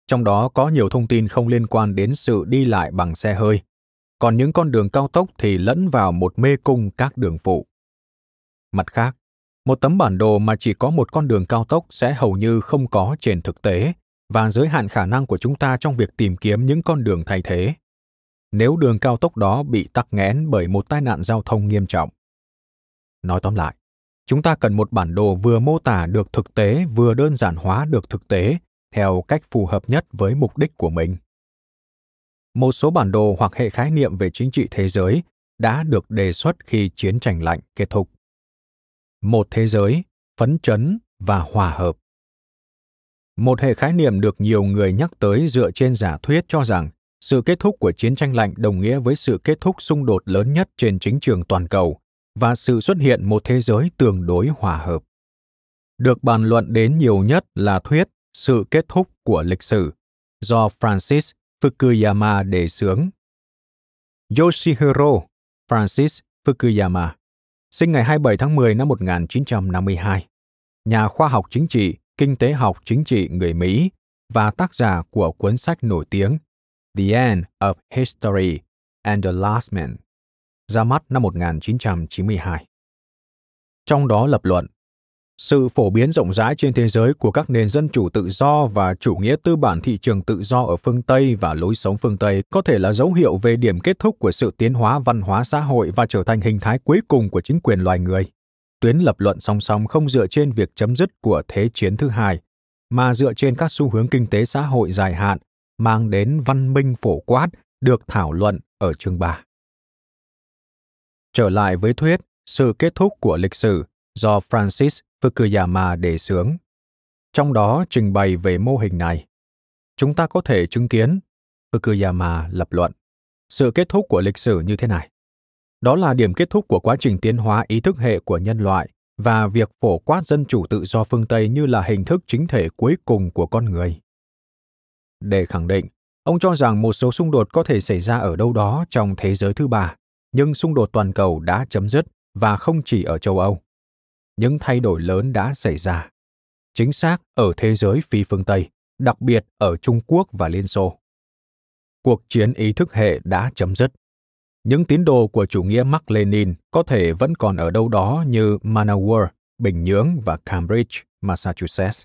Trong đó có nhiều thông tin không liên quan đến sự đi lại bằng xe hơi, còn những con đường cao tốc thì lẫn vào một mê cung các đường phụ. Mặt khác, một tấm bản đồ mà chỉ có một con đường cao tốc sẽ hầu như không có trên thực tế và giới hạn khả năng của chúng ta trong việc tìm kiếm những con đường thay thế. Nếu đường cao tốc đó bị tắc nghẽn bởi một tai nạn giao thông nghiêm trọng. Nói tóm lại, chúng ta cần một bản đồ vừa mô tả được thực tế vừa đơn giản hóa được thực tế theo cách phù hợp nhất với mục đích của mình một số bản đồ hoặc hệ khái niệm về chính trị thế giới đã được đề xuất khi chiến tranh lạnh kết thúc. Một thế giới, phấn chấn và hòa hợp. Một hệ khái niệm được nhiều người nhắc tới dựa trên giả thuyết cho rằng sự kết thúc của chiến tranh lạnh đồng nghĩa với sự kết thúc xung đột lớn nhất trên chính trường toàn cầu và sự xuất hiện một thế giới tương đối hòa hợp. Được bàn luận đến nhiều nhất là thuyết sự kết thúc của lịch sử do Francis Fukuyama đề xướng. Yoshihiro Francis Fukuyama, sinh ngày 27 tháng 10 năm 1952, nhà khoa học chính trị, kinh tế học chính trị người Mỹ và tác giả của cuốn sách nổi tiếng The End of History and the Last Man, ra mắt năm 1992. Trong đó lập luận, sự phổ biến rộng rãi trên thế giới của các nền dân chủ tự do và chủ nghĩa tư bản thị trường tự do ở phương Tây và lối sống phương Tây có thể là dấu hiệu về điểm kết thúc của sự tiến hóa văn hóa xã hội và trở thành hình thái cuối cùng của chính quyền loài người. Tuyến lập luận song song không dựa trên việc chấm dứt của Thế chiến thứ hai, mà dựa trên các xu hướng kinh tế xã hội dài hạn mang đến văn minh phổ quát được thảo luận ở chương 3. Trở lại với thuyết sự kết thúc của lịch sử do Francis Fukuyama đề xướng. Trong đó trình bày về mô hình này, chúng ta có thể chứng kiến, Fukuyama lập luận, sự kết thúc của lịch sử như thế này. Đó là điểm kết thúc của quá trình tiến hóa ý thức hệ của nhân loại và việc phổ quát dân chủ tự do phương Tây như là hình thức chính thể cuối cùng của con người. Để khẳng định, ông cho rằng một số xung đột có thể xảy ra ở đâu đó trong thế giới thứ ba, nhưng xung đột toàn cầu đã chấm dứt và không chỉ ở châu Âu. Những thay đổi lớn đã xảy ra. Chính xác ở thế giới phi phương Tây, đặc biệt ở Trung Quốc và Liên Xô. Cuộc chiến ý thức hệ đã chấm dứt. Những tín đồ của chủ nghĩa Mark Lenin có thể vẫn còn ở đâu đó như Manawar, Bình Nhưỡng và Cambridge, Massachusetts.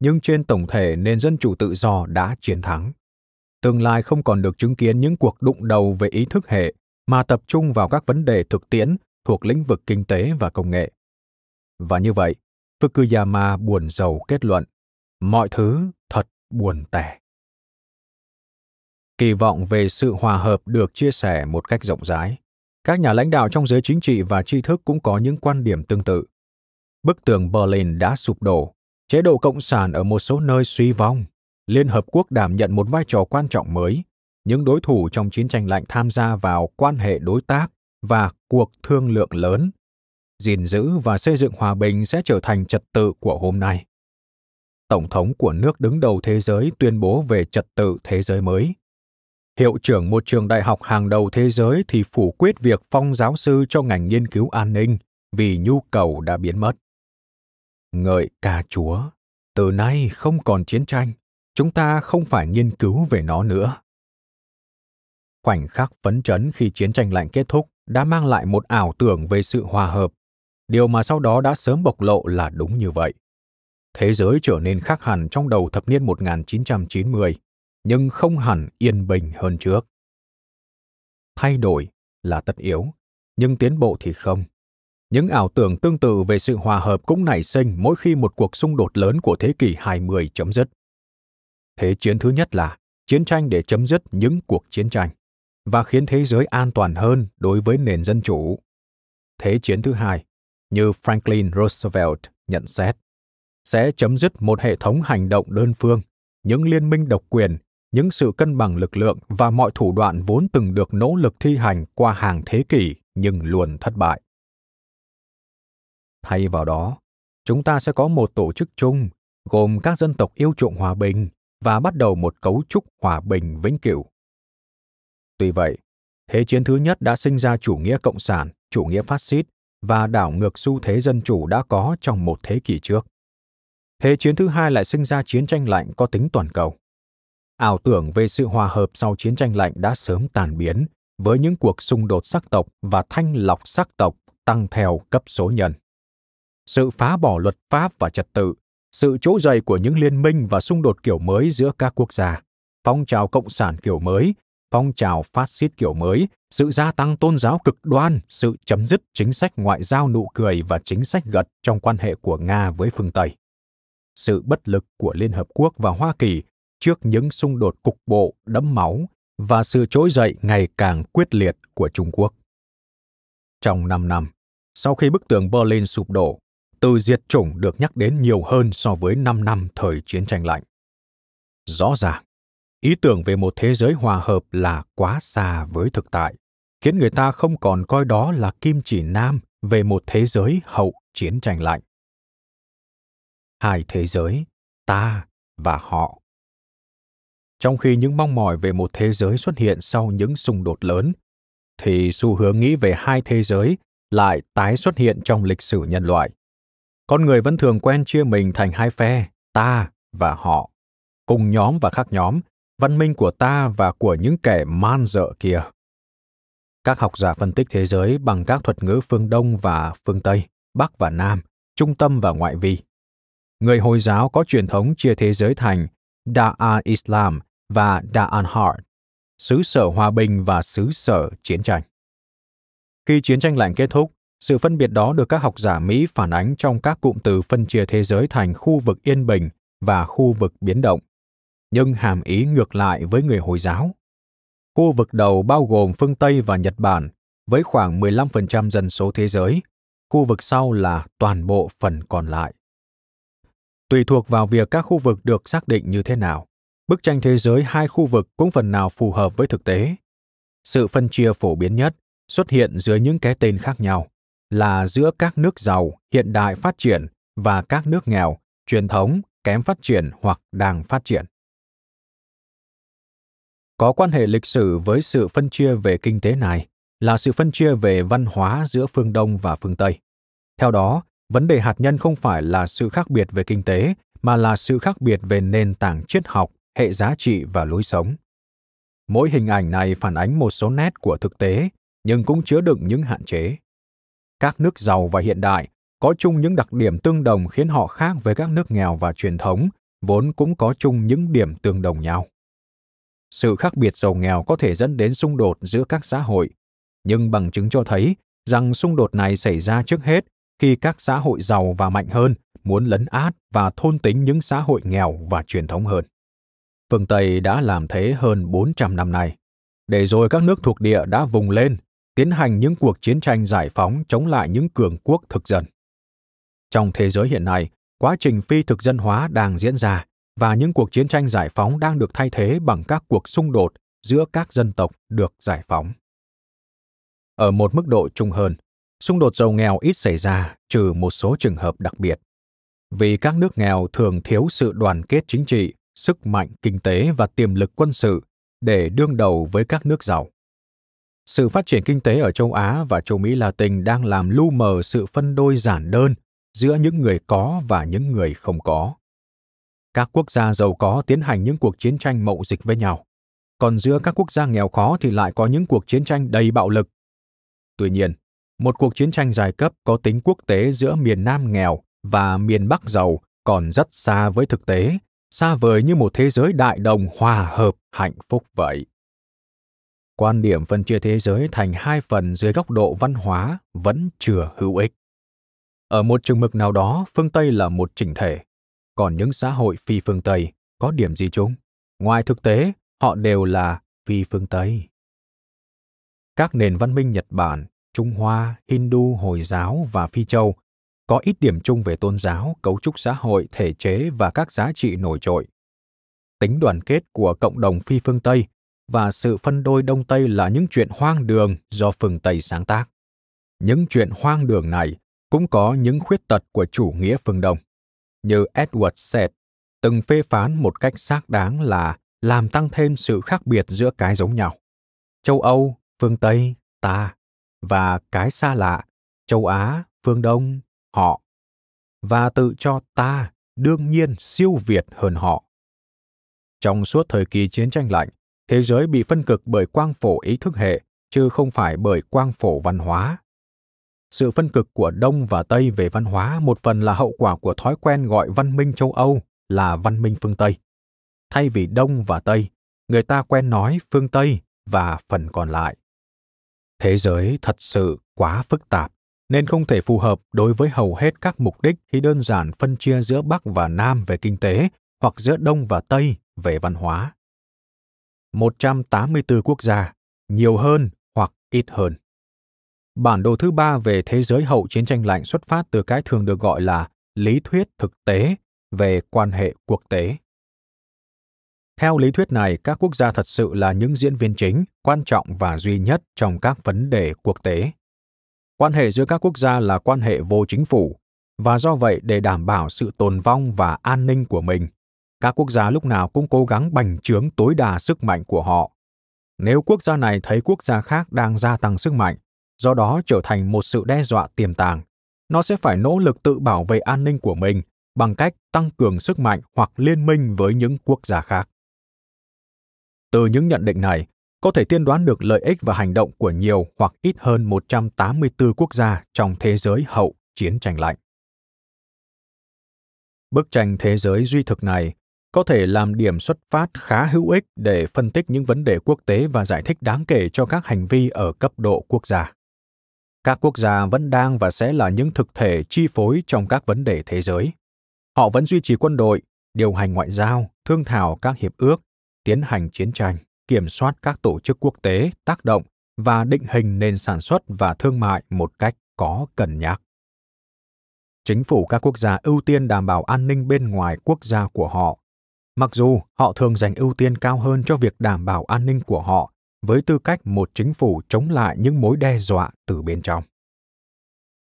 Nhưng trên tổng thể nền dân chủ tự do đã chiến thắng. Tương lai không còn được chứng kiến những cuộc đụng đầu về ý thức hệ mà tập trung vào các vấn đề thực tiễn thuộc lĩnh vực kinh tế và công nghệ. Và như vậy, Fukuyama buồn rầu kết luận, mọi thứ thật buồn tẻ. Kỳ vọng về sự hòa hợp được chia sẻ một cách rộng rãi. Các nhà lãnh đạo trong giới chính trị và tri thức cũng có những quan điểm tương tự. Bức tường Berlin đã sụp đổ, chế độ cộng sản ở một số nơi suy vong, Liên Hợp Quốc đảm nhận một vai trò quan trọng mới, những đối thủ trong chiến tranh lạnh tham gia vào quan hệ đối tác và cuộc thương lượng lớn gìn giữ và xây dựng hòa bình sẽ trở thành trật tự của hôm nay. Tổng thống của nước đứng đầu thế giới tuyên bố về trật tự thế giới mới. Hiệu trưởng một trường đại học hàng đầu thế giới thì phủ quyết việc phong giáo sư cho ngành nghiên cứu an ninh vì nhu cầu đã biến mất. Ngợi ca chúa từ nay không còn chiến tranh chúng ta không phải nghiên cứu về nó nữa. Khoảnh khắc phấn chấn khi chiến tranh lạnh kết thúc đã mang lại một ảo tưởng về sự hòa hợp, điều mà sau đó đã sớm bộc lộ là đúng như vậy. Thế giới trở nên khác hẳn trong đầu thập niên 1990, nhưng không hẳn yên bình hơn trước. Thay đổi là tất yếu, nhưng tiến bộ thì không. Những ảo tưởng tương tự về sự hòa hợp cũng nảy sinh mỗi khi một cuộc xung đột lớn của thế kỷ 20 chấm dứt. Thế chiến thứ nhất là chiến tranh để chấm dứt những cuộc chiến tranh và khiến thế giới an toàn hơn đối với nền dân chủ. Thế chiến thứ hai, như Franklin Roosevelt nhận xét, sẽ chấm dứt một hệ thống hành động đơn phương, những liên minh độc quyền, những sự cân bằng lực lượng và mọi thủ đoạn vốn từng được nỗ lực thi hành qua hàng thế kỷ nhưng luôn thất bại. Thay vào đó, chúng ta sẽ có một tổ chức chung gồm các dân tộc yêu chuộng hòa bình và bắt đầu một cấu trúc hòa bình vĩnh cửu. Tuy vậy, Thế chiến thứ nhất đã sinh ra chủ nghĩa cộng sản, chủ nghĩa phát xít và đảo ngược xu thế dân chủ đã có trong một thế kỷ trước. Thế chiến thứ hai lại sinh ra chiến tranh lạnh có tính toàn cầu. Ảo tưởng về sự hòa hợp sau chiến tranh lạnh đã sớm tàn biến với những cuộc xung đột sắc tộc và thanh lọc sắc tộc tăng theo cấp số nhân. Sự phá bỏ luật pháp và trật tự, sự trỗi dậy của những liên minh và xung đột kiểu mới giữa các quốc gia, phong trào cộng sản kiểu mới phong trào phát xít kiểu mới, sự gia tăng tôn giáo cực đoan, sự chấm dứt chính sách ngoại giao nụ cười và chính sách gật trong quan hệ của Nga với phương Tây. Sự bất lực của Liên Hợp Quốc và Hoa Kỳ trước những xung đột cục bộ đẫm máu và sự trỗi dậy ngày càng quyết liệt của Trung Quốc. Trong 5 năm, sau khi bức tường Berlin sụp đổ, từ diệt chủng được nhắc đến nhiều hơn so với 5 năm thời chiến tranh lạnh. Rõ ràng, ý tưởng về một thế giới hòa hợp là quá xa với thực tại, khiến người ta không còn coi đó là kim chỉ nam về một thế giới hậu chiến tranh lạnh. Hai thế giới, ta và họ. Trong khi những mong mỏi về một thế giới xuất hiện sau những xung đột lớn, thì xu hướng nghĩ về hai thế giới lại tái xuất hiện trong lịch sử nhân loại. Con người vẫn thường quen chia mình thành hai phe, ta và họ, cùng nhóm và khác nhóm văn minh của ta và của những kẻ man dợ kia Các học giả phân tích thế giới bằng các thuật ngữ phương Đông và phương Tây, Bắc và Nam, trung tâm và ngoại vi. Người Hồi giáo có truyền thống chia thế giới thành Da'an Islam và Da'an Harb, xứ sở hòa bình và xứ sở chiến tranh. Khi chiến tranh lạnh kết thúc, sự phân biệt đó được các học giả Mỹ phản ánh trong các cụm từ phân chia thế giới thành khu vực yên bình và khu vực biến động, nhưng hàm ý ngược lại với người Hồi giáo. Khu vực đầu bao gồm phương Tây và Nhật Bản với khoảng 15% dân số thế giới, khu vực sau là toàn bộ phần còn lại. Tùy thuộc vào việc các khu vực được xác định như thế nào, bức tranh thế giới hai khu vực cũng phần nào phù hợp với thực tế. Sự phân chia phổ biến nhất xuất hiện dưới những cái tên khác nhau là giữa các nước giàu, hiện đại phát triển và các nước nghèo, truyền thống, kém phát triển hoặc đang phát triển. Có quan hệ lịch sử với sự phân chia về kinh tế này là sự phân chia về văn hóa giữa phương Đông và phương Tây. Theo đó, vấn đề hạt nhân không phải là sự khác biệt về kinh tế mà là sự khác biệt về nền tảng triết học hệ giá trị và lối sống. Mỗi hình ảnh này phản ánh một số nét của thực tế nhưng cũng chứa đựng những hạn chế. Các nước giàu và hiện đại có chung những đặc điểm tương đồng khiến họ khác với các nước nghèo và truyền thống vốn cũng có chung những điểm tương đồng nhau sự khác biệt giàu nghèo có thể dẫn đến xung đột giữa các xã hội nhưng bằng chứng cho thấy rằng xung đột này xảy ra trước hết khi các xã hội giàu và mạnh hơn muốn lấn át và thôn tính những xã hội nghèo và truyền thống hơn. Phương Tây đã làm thế hơn 400 năm nay, để rồi các nước thuộc địa đã vùng lên, tiến hành những cuộc chiến tranh giải phóng chống lại những cường quốc thực dân. Trong thế giới hiện nay, quá trình phi thực dân hóa đang diễn ra và những cuộc chiến tranh giải phóng đang được thay thế bằng các cuộc xung đột giữa các dân tộc được giải phóng. Ở một mức độ trung hơn, xung đột giàu nghèo ít xảy ra trừ một số trường hợp đặc biệt. Vì các nước nghèo thường thiếu sự đoàn kết chính trị sức mạnh kinh tế và tiềm lực quân sự để đương đầu với các nước giàu. Sự phát triển kinh tế ở châu á và châu mỹ latin đang làm lu mờ sự phân đôi giản đơn giữa những người có và những người không có các quốc gia giàu có tiến hành những cuộc chiến tranh mậu dịch với nhau còn giữa các quốc gia nghèo khó thì lại có những cuộc chiến tranh đầy bạo lực tuy nhiên một cuộc chiến tranh giai cấp có tính quốc tế giữa miền Nam nghèo và miền Bắc giàu còn rất xa với thực tế, xa vời như một thế giới đại đồng hòa hợp hạnh phúc vậy. Quan điểm phân chia thế giới thành hai phần dưới góc độ văn hóa vẫn chưa hữu ích. Ở một chừng mực nào đó, phương Tây là một chỉnh thể, còn những xã hội phi phương Tây có điểm gì chung? Ngoài thực tế, họ đều là phi phương Tây. Các nền văn minh Nhật Bản, Trung Hoa, Hindu, Hồi giáo và Phi Châu có ít điểm chung về tôn giáo, cấu trúc xã hội, thể chế và các giá trị nổi trội. Tính đoàn kết của cộng đồng phi phương Tây và sự phân đôi Đông Tây là những chuyện hoang đường do phương Tây sáng tác. Những chuyện hoang đường này cũng có những khuyết tật của chủ nghĩa phương Đông, như Edward Said từng phê phán một cách xác đáng là làm tăng thêm sự khác biệt giữa cái giống nhau. Châu Âu, phương Tây, ta và cái xa lạ, châu Á, phương Đông, họ và tự cho ta đương nhiên siêu việt hơn họ. Trong suốt thời kỳ chiến tranh lạnh, thế giới bị phân cực bởi quang phổ ý thức hệ, chứ không phải bởi quang phổ văn hóa. Sự phân cực của Đông và Tây về văn hóa một phần là hậu quả của thói quen gọi văn minh châu Âu là văn minh phương Tây. Thay vì Đông và Tây, người ta quen nói phương Tây và phần còn lại. Thế giới thật sự quá phức tạp nên không thể phù hợp đối với hầu hết các mục đích khi đơn giản phân chia giữa Bắc và Nam về kinh tế hoặc giữa Đông và Tây về văn hóa. 184 quốc gia, nhiều hơn hoặc ít hơn. Bản đồ thứ ba về thế giới hậu chiến tranh lạnh xuất phát từ cái thường được gọi là lý thuyết thực tế về quan hệ quốc tế. Theo lý thuyết này, các quốc gia thật sự là những diễn viên chính, quan trọng và duy nhất trong các vấn đề quốc tế quan hệ giữa các quốc gia là quan hệ vô chính phủ và do vậy để đảm bảo sự tồn vong và an ninh của mình các quốc gia lúc nào cũng cố gắng bành trướng tối đa sức mạnh của họ nếu quốc gia này thấy quốc gia khác đang gia tăng sức mạnh do đó trở thành một sự đe dọa tiềm tàng nó sẽ phải nỗ lực tự bảo vệ an ninh của mình bằng cách tăng cường sức mạnh hoặc liên minh với những quốc gia khác từ những nhận định này, có thể tiên đoán được lợi ích và hành động của nhiều hoặc ít hơn 184 quốc gia trong thế giới hậu chiến tranh lạnh. Bức tranh thế giới duy thực này có thể làm điểm xuất phát khá hữu ích để phân tích những vấn đề quốc tế và giải thích đáng kể cho các hành vi ở cấp độ quốc gia. Các quốc gia vẫn đang và sẽ là những thực thể chi phối trong các vấn đề thế giới. Họ vẫn duy trì quân đội, điều hành ngoại giao, thương thảo các hiệp ước, tiến hành chiến tranh, kiểm soát các tổ chức quốc tế, tác động và định hình nền sản xuất và thương mại một cách có cần nhắc. Chính phủ các quốc gia ưu tiên đảm bảo an ninh bên ngoài quốc gia của họ, mặc dù họ thường dành ưu tiên cao hơn cho việc đảm bảo an ninh của họ với tư cách một chính phủ chống lại những mối đe dọa từ bên trong.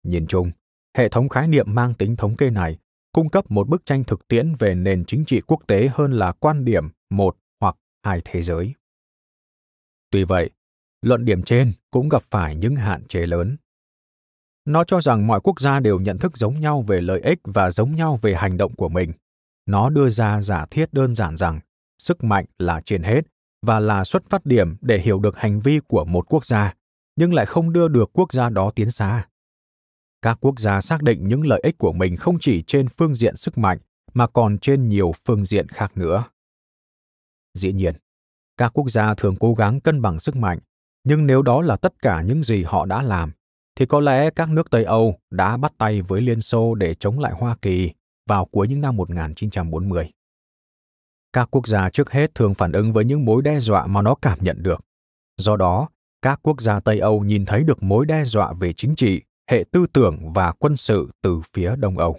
Nhìn chung, hệ thống khái niệm mang tính thống kê này cung cấp một bức tranh thực tiễn về nền chính trị quốc tế hơn là quan điểm một hoặc hai thế giới. Tuy vậy, luận điểm trên cũng gặp phải những hạn chế lớn. Nó cho rằng mọi quốc gia đều nhận thức giống nhau về lợi ích và giống nhau về hành động của mình. Nó đưa ra giả thiết đơn giản rằng sức mạnh là trên hết và là xuất phát điểm để hiểu được hành vi của một quốc gia, nhưng lại không đưa được quốc gia đó tiến xa. Các quốc gia xác định những lợi ích của mình không chỉ trên phương diện sức mạnh mà còn trên nhiều phương diện khác nữa. Dĩ nhiên, các quốc gia thường cố gắng cân bằng sức mạnh, nhưng nếu đó là tất cả những gì họ đã làm, thì có lẽ các nước Tây Âu đã bắt tay với Liên Xô để chống lại Hoa Kỳ vào cuối những năm 1940. Các quốc gia trước hết thường phản ứng với những mối đe dọa mà nó cảm nhận được. Do đó, các quốc gia Tây Âu nhìn thấy được mối đe dọa về chính trị, hệ tư tưởng và quân sự từ phía Đông Âu.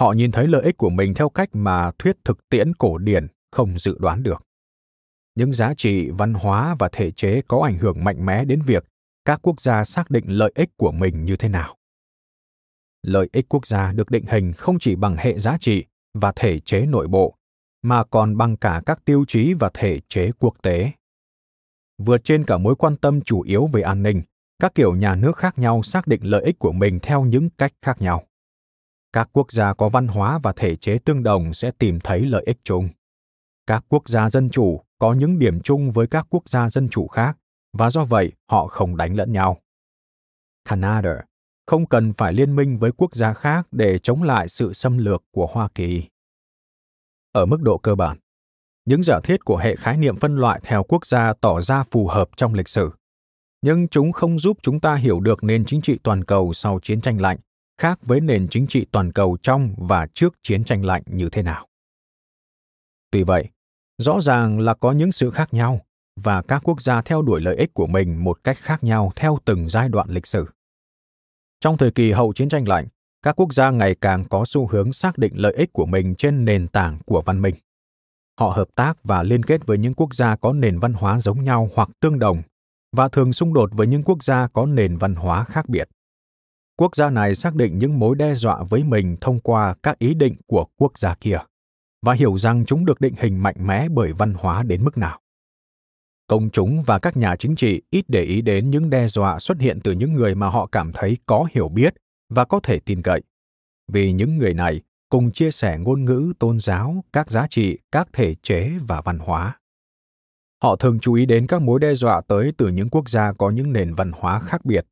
Họ nhìn thấy lợi ích của mình theo cách mà thuyết thực tiễn cổ điển không dự đoán được. Những giá trị văn hóa và thể chế có ảnh hưởng mạnh mẽ đến việc các quốc gia xác định lợi ích của mình như thế nào. Lợi ích quốc gia được định hình không chỉ bằng hệ giá trị và thể chế nội bộ mà còn bằng cả các tiêu chí và thể chế quốc tế. Vượt trên cả mối quan tâm chủ yếu về an ninh, các kiểu nhà nước khác nhau xác định lợi ích của mình theo những cách khác nhau. Các quốc gia có văn hóa và thể chế tương đồng sẽ tìm thấy lợi ích chung. Các quốc gia dân chủ có những điểm chung với các quốc gia dân chủ khác và do vậy họ không đánh lẫn nhau. Canada không cần phải liên minh với quốc gia khác để chống lại sự xâm lược của Hoa Kỳ ở mức độ cơ bản. Những giả thiết của hệ khái niệm phân loại theo quốc gia tỏ ra phù hợp trong lịch sử, nhưng chúng không giúp chúng ta hiểu được nền chính trị toàn cầu sau chiến tranh lạnh khác với nền chính trị toàn cầu trong và trước chiến tranh lạnh như thế nào. Tuy vậy, rõ ràng là có những sự khác nhau và các quốc gia theo đuổi lợi ích của mình một cách khác nhau theo từng giai đoạn lịch sử. Trong thời kỳ hậu chiến tranh lạnh, các quốc gia ngày càng có xu hướng xác định lợi ích của mình trên nền tảng của văn minh. Họ hợp tác và liên kết với những quốc gia có nền văn hóa giống nhau hoặc tương đồng, và thường xung đột với những quốc gia có nền văn hóa khác biệt. Quốc gia này xác định những mối đe dọa với mình thông qua các ý định của quốc gia kia, và hiểu rằng chúng được định hình mạnh mẽ bởi văn hóa đến mức nào. Công chúng và các nhà chính trị ít để ý đến những đe dọa xuất hiện từ những người mà họ cảm thấy có hiểu biết và có thể tin cậy. Vì những người này cùng chia sẻ ngôn ngữ, tôn giáo, các giá trị, các thể chế và văn hóa. Họ thường chú ý đến các mối đe dọa tới từ những quốc gia có những nền văn hóa khác biệt,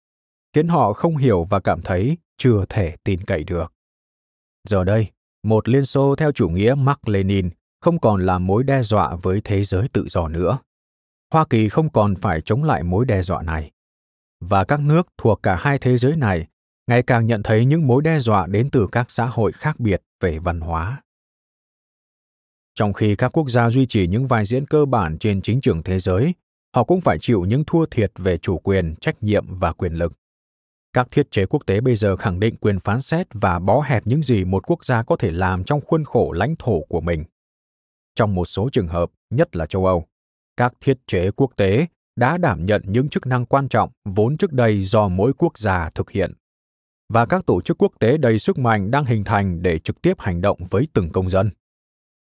khiến họ không hiểu và cảm thấy chưa thể tin cậy được. Giờ đây, một liên xô theo chủ nghĩa mark lenin không còn là mối đe dọa với thế giới tự do nữa. Hoa kỳ không còn phải chống lại mối đe dọa này. Và các nước thuộc cả hai thế giới này ngày càng nhận thấy những mối đe dọa đến từ các xã hội khác biệt về văn hóa. Trong khi các quốc gia duy trì những vai diễn cơ bản trên chính trường thế giới, họ cũng phải chịu những thua thiệt về chủ quyền, trách nhiệm và quyền lực. Các thiết chế quốc tế bây giờ khẳng định quyền phán xét và bó hẹp những gì một quốc gia có thể làm trong khuôn khổ lãnh thổ của mình. Trong một số trường hợp, nhất là châu âu, các thiết chế quốc tế đã đảm nhận những chức năng quan trọng vốn trước đây do mỗi quốc gia thực hiện và các tổ chức quốc tế đầy sức mạnh đang hình thành để trực tiếp hành động với từng công dân.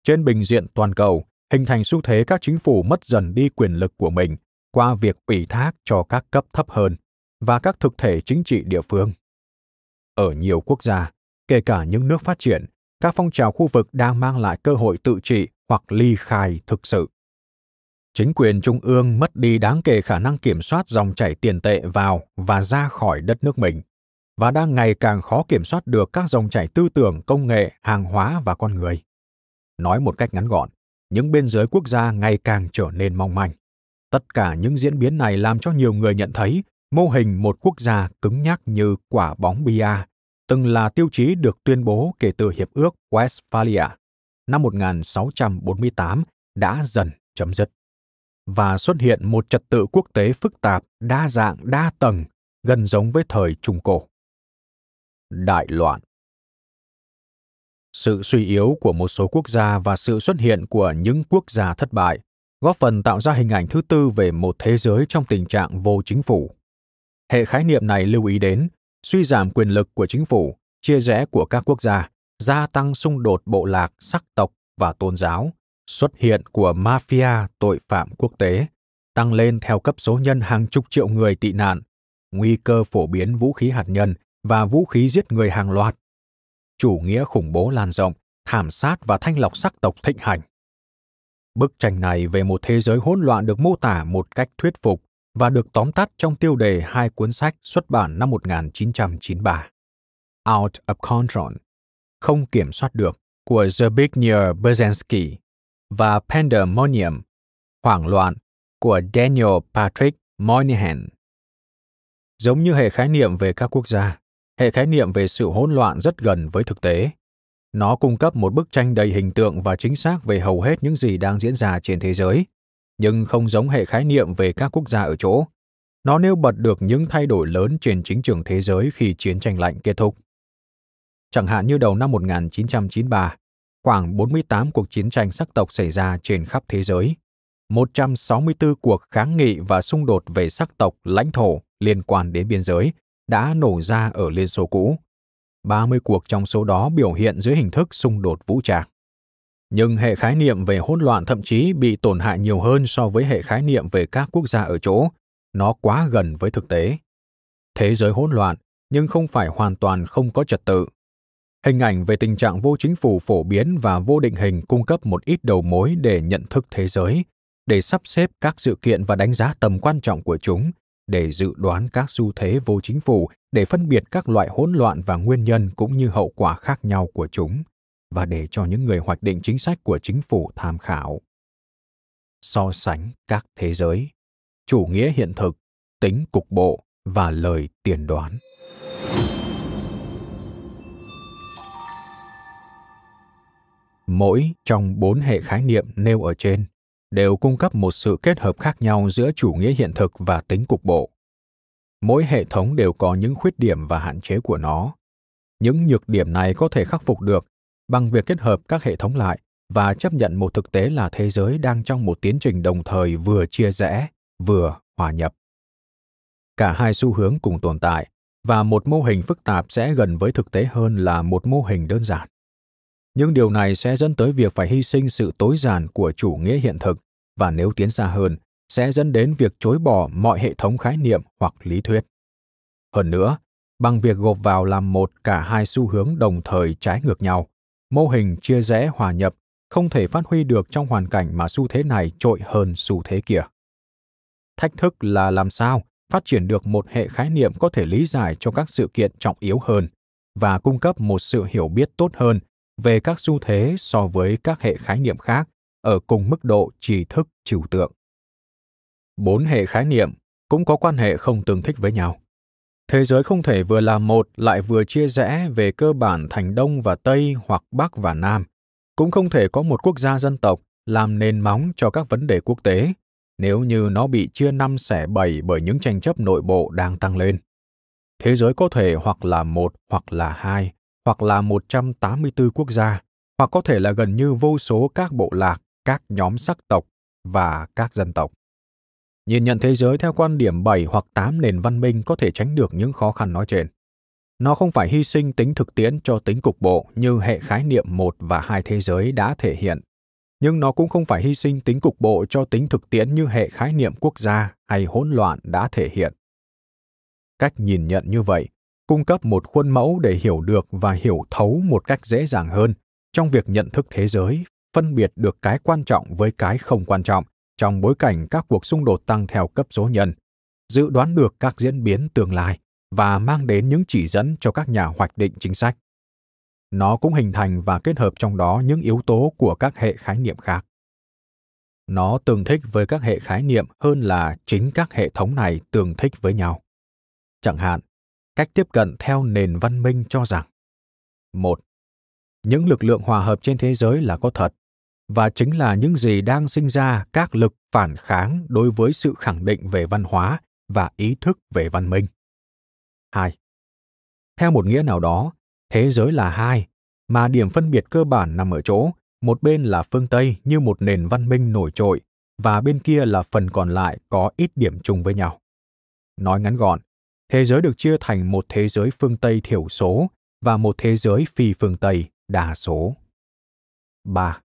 Trên bình diện toàn cầu, hình thành xu thế các chính phủ mất dần đi quyền lực của mình qua việc ủy thác cho các cấp thấp hơn và các thực thể chính trị địa phương. Ở nhiều quốc gia, kể cả những nước phát triển, các phong trào khu vực đang mang lại cơ hội tự trị hoặc ly khai thực sự. chính quyền trung ương mất đi đáng kể khả năng kiểm soát dòng chảy tiền tệ vào và ra khỏi đất nước mình và đang ngày càng khó kiểm soát được các dòng chảy tư tưởng, công nghệ, hàng hóa và con người. Nói một cách ngắn gọn, những biên giới quốc gia ngày càng trở nên mong manh. Tất cả những diễn biến này làm cho nhiều người nhận thấy mô hình một quốc gia cứng nhắc như quả bóng bia từng là tiêu chí được tuyên bố kể từ Hiệp ước Westphalia năm 1648 đã dần chấm dứt và xuất hiện một trật tự quốc tế phức tạp, đa dạng, đa tầng, gần giống với thời Trung Cổ. Đại loạn Sự suy yếu của một số quốc gia và sự xuất hiện của những quốc gia thất bại góp phần tạo ra hình ảnh thứ tư về một thế giới trong tình trạng vô chính phủ. Hệ khái niệm này lưu ý đến suy giảm quyền lực của chính phủ, chia rẽ của các quốc gia, gia tăng xung đột bộ lạc, sắc tộc và tôn giáo, xuất hiện của mafia tội phạm quốc tế, tăng lên theo cấp số nhân hàng chục triệu người tị nạn, nguy cơ phổ biến vũ khí hạt nhân và vũ khí giết người hàng loạt, chủ nghĩa khủng bố lan rộng, thảm sát và thanh lọc sắc tộc thịnh hành. Bức tranh này về một thế giới hỗn loạn được mô tả một cách thuyết phục và được tóm tắt trong tiêu đề hai cuốn sách xuất bản năm 1993. Out of Control, không kiểm soát được, của Zbigniew Brzezinski và Pandemonium, hoảng loạn, của Daniel Patrick Moynihan. Giống như hệ khái niệm về các quốc gia, hệ khái niệm về sự hỗn loạn rất gần với thực tế. Nó cung cấp một bức tranh đầy hình tượng và chính xác về hầu hết những gì đang diễn ra trên thế giới, nhưng không giống hệ khái niệm về các quốc gia ở chỗ. Nó nêu bật được những thay đổi lớn trên chính trường thế giới khi chiến tranh lạnh kết thúc. Chẳng hạn như đầu năm 1993, khoảng 48 cuộc chiến tranh sắc tộc xảy ra trên khắp thế giới. 164 cuộc kháng nghị và xung đột về sắc tộc, lãnh thổ liên quan đến biên giới đã nổ ra ở Liên Xô cũ. 30 cuộc trong số đó biểu hiện dưới hình thức xung đột vũ trang. Nhưng hệ khái niệm về hỗn loạn thậm chí bị tổn hại nhiều hơn so với hệ khái niệm về các quốc gia ở chỗ, nó quá gần với thực tế. Thế giới hỗn loạn, nhưng không phải hoàn toàn không có trật tự. Hình ảnh về tình trạng vô chính phủ phổ biến và vô định hình cung cấp một ít đầu mối để nhận thức thế giới, để sắp xếp các sự kiện và đánh giá tầm quan trọng của chúng, để dự đoán các xu thế vô chính phủ, để phân biệt các loại hỗn loạn và nguyên nhân cũng như hậu quả khác nhau của chúng và để cho những người hoạch định chính sách của chính phủ tham khảo. So sánh các thế giới. Chủ nghĩa hiện thực tính cục bộ và lời tiền đoán. Mỗi trong bốn hệ khái niệm nêu ở trên đều cung cấp một sự kết hợp khác nhau giữa chủ nghĩa hiện thực và tính cục bộ. Mỗi hệ thống đều có những khuyết điểm và hạn chế của nó. Những nhược điểm này có thể khắc phục được bằng việc kết hợp các hệ thống lại và chấp nhận một thực tế là thế giới đang trong một tiến trình đồng thời vừa chia rẽ, vừa hòa nhập. Cả hai xu hướng cùng tồn tại và một mô hình phức tạp sẽ gần với thực tế hơn là một mô hình đơn giản nhưng điều này sẽ dẫn tới việc phải hy sinh sự tối giản của chủ nghĩa hiện thực và nếu tiến xa hơn, sẽ dẫn đến việc chối bỏ mọi hệ thống khái niệm hoặc lý thuyết hơn nữa, bằng việc gộp vào làm một cả hai xu hướng đồng thời trái ngược nhau, mô hình chia rẽ hòa nhập không thể phát huy được trong hoàn cảnh mà xu thế này trội hơn xu thế kia. Thách thức là làm sao phát triển được một hệ khái niệm có thể lý giải cho các sự kiện trọng yếu hơn và cung cấp một sự hiểu biết tốt hơn về các xu thế so với các hệ khái niệm khác ở cùng mức độ tri thức trừu tượng. Bốn hệ khái niệm cũng có quan hệ không tương thích với nhau thế giới không thể vừa là một lại vừa chia rẽ về cơ bản thành đông và tây hoặc bắc và nam cũng không thể có một quốc gia dân tộc làm nền móng cho các vấn đề quốc tế nếu như nó bị chia năm xẻ bảy bởi những tranh chấp nội bộ đang tăng lên. Thế giới có thể hoặc là một hoặc là hai, hoặc là 184 quốc gia, hoặc có thể là gần như vô số các bộ lạc, các nhóm sắc tộc và các dân tộc. Nhìn nhận thế giới theo quan điểm 7 hoặc 8 nền văn minh có thể tránh được những khó khăn nói trên. Nó không phải hy sinh tính thực tiễn cho tính cục bộ như hệ khái niệm một và hai thế giới đã thể hiện, nhưng nó cũng không phải hy sinh tính cục bộ cho tính thực tiễn như hệ khái niệm quốc gia hay hỗn loạn đã thể hiện. Cách nhìn nhận như vậy cung cấp một khuôn mẫu để hiểu được và hiểu thấu một cách dễ dàng hơn trong việc nhận thức thế giới, phân biệt được cái quan trọng với cái không quan trọng trong bối cảnh các cuộc xung đột tăng theo cấp số nhân, dự đoán được các diễn biến tương lai và mang đến những chỉ dẫn cho các nhà hoạch định chính sách. Nó cũng hình thành và kết hợp trong đó những yếu tố của các hệ khái niệm khác. Nó tương thích với các hệ khái niệm hơn là chính các hệ thống này tương thích với nhau. Chẳng hạn, cách tiếp cận theo nền văn minh cho rằng một những lực lượng hòa hợp trên thế giới là có thật và chính là những gì đang sinh ra các lực phản kháng đối với sự khẳng định về văn hóa và ý thức về văn minh. 2. Theo một nghĩa nào đó, thế giới là hai, mà điểm phân biệt cơ bản nằm ở chỗ một bên là phương Tây như một nền văn minh nổi trội và bên kia là phần còn lại có ít điểm chung với nhau. Nói ngắn gọn, thế giới được chia thành một thế giới phương Tây thiểu số và một thế giới phi phương Tây đa số. 3.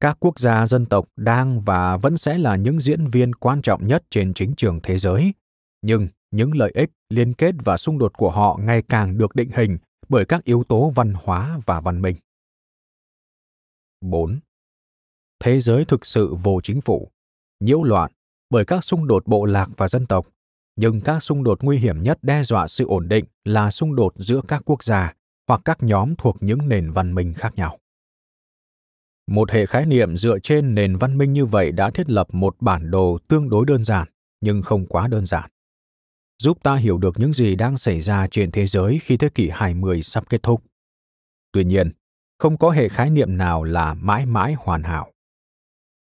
Các quốc gia dân tộc đang và vẫn sẽ là những diễn viên quan trọng nhất trên chính trường thế giới, nhưng những lợi ích, liên kết và xung đột của họ ngày càng được định hình bởi các yếu tố văn hóa và văn minh. 4. Thế giới thực sự vô chính phủ, nhiễu loạn bởi các xung đột bộ lạc và dân tộc, nhưng các xung đột nguy hiểm nhất đe dọa sự ổn định là xung đột giữa các quốc gia hoặc các nhóm thuộc những nền văn minh khác nhau. Một hệ khái niệm dựa trên nền văn minh như vậy đã thiết lập một bản đồ tương đối đơn giản, nhưng không quá đơn giản. Giúp ta hiểu được những gì đang xảy ra trên thế giới khi thế kỷ 20 sắp kết thúc. Tuy nhiên, không có hệ khái niệm nào là mãi mãi hoàn hảo.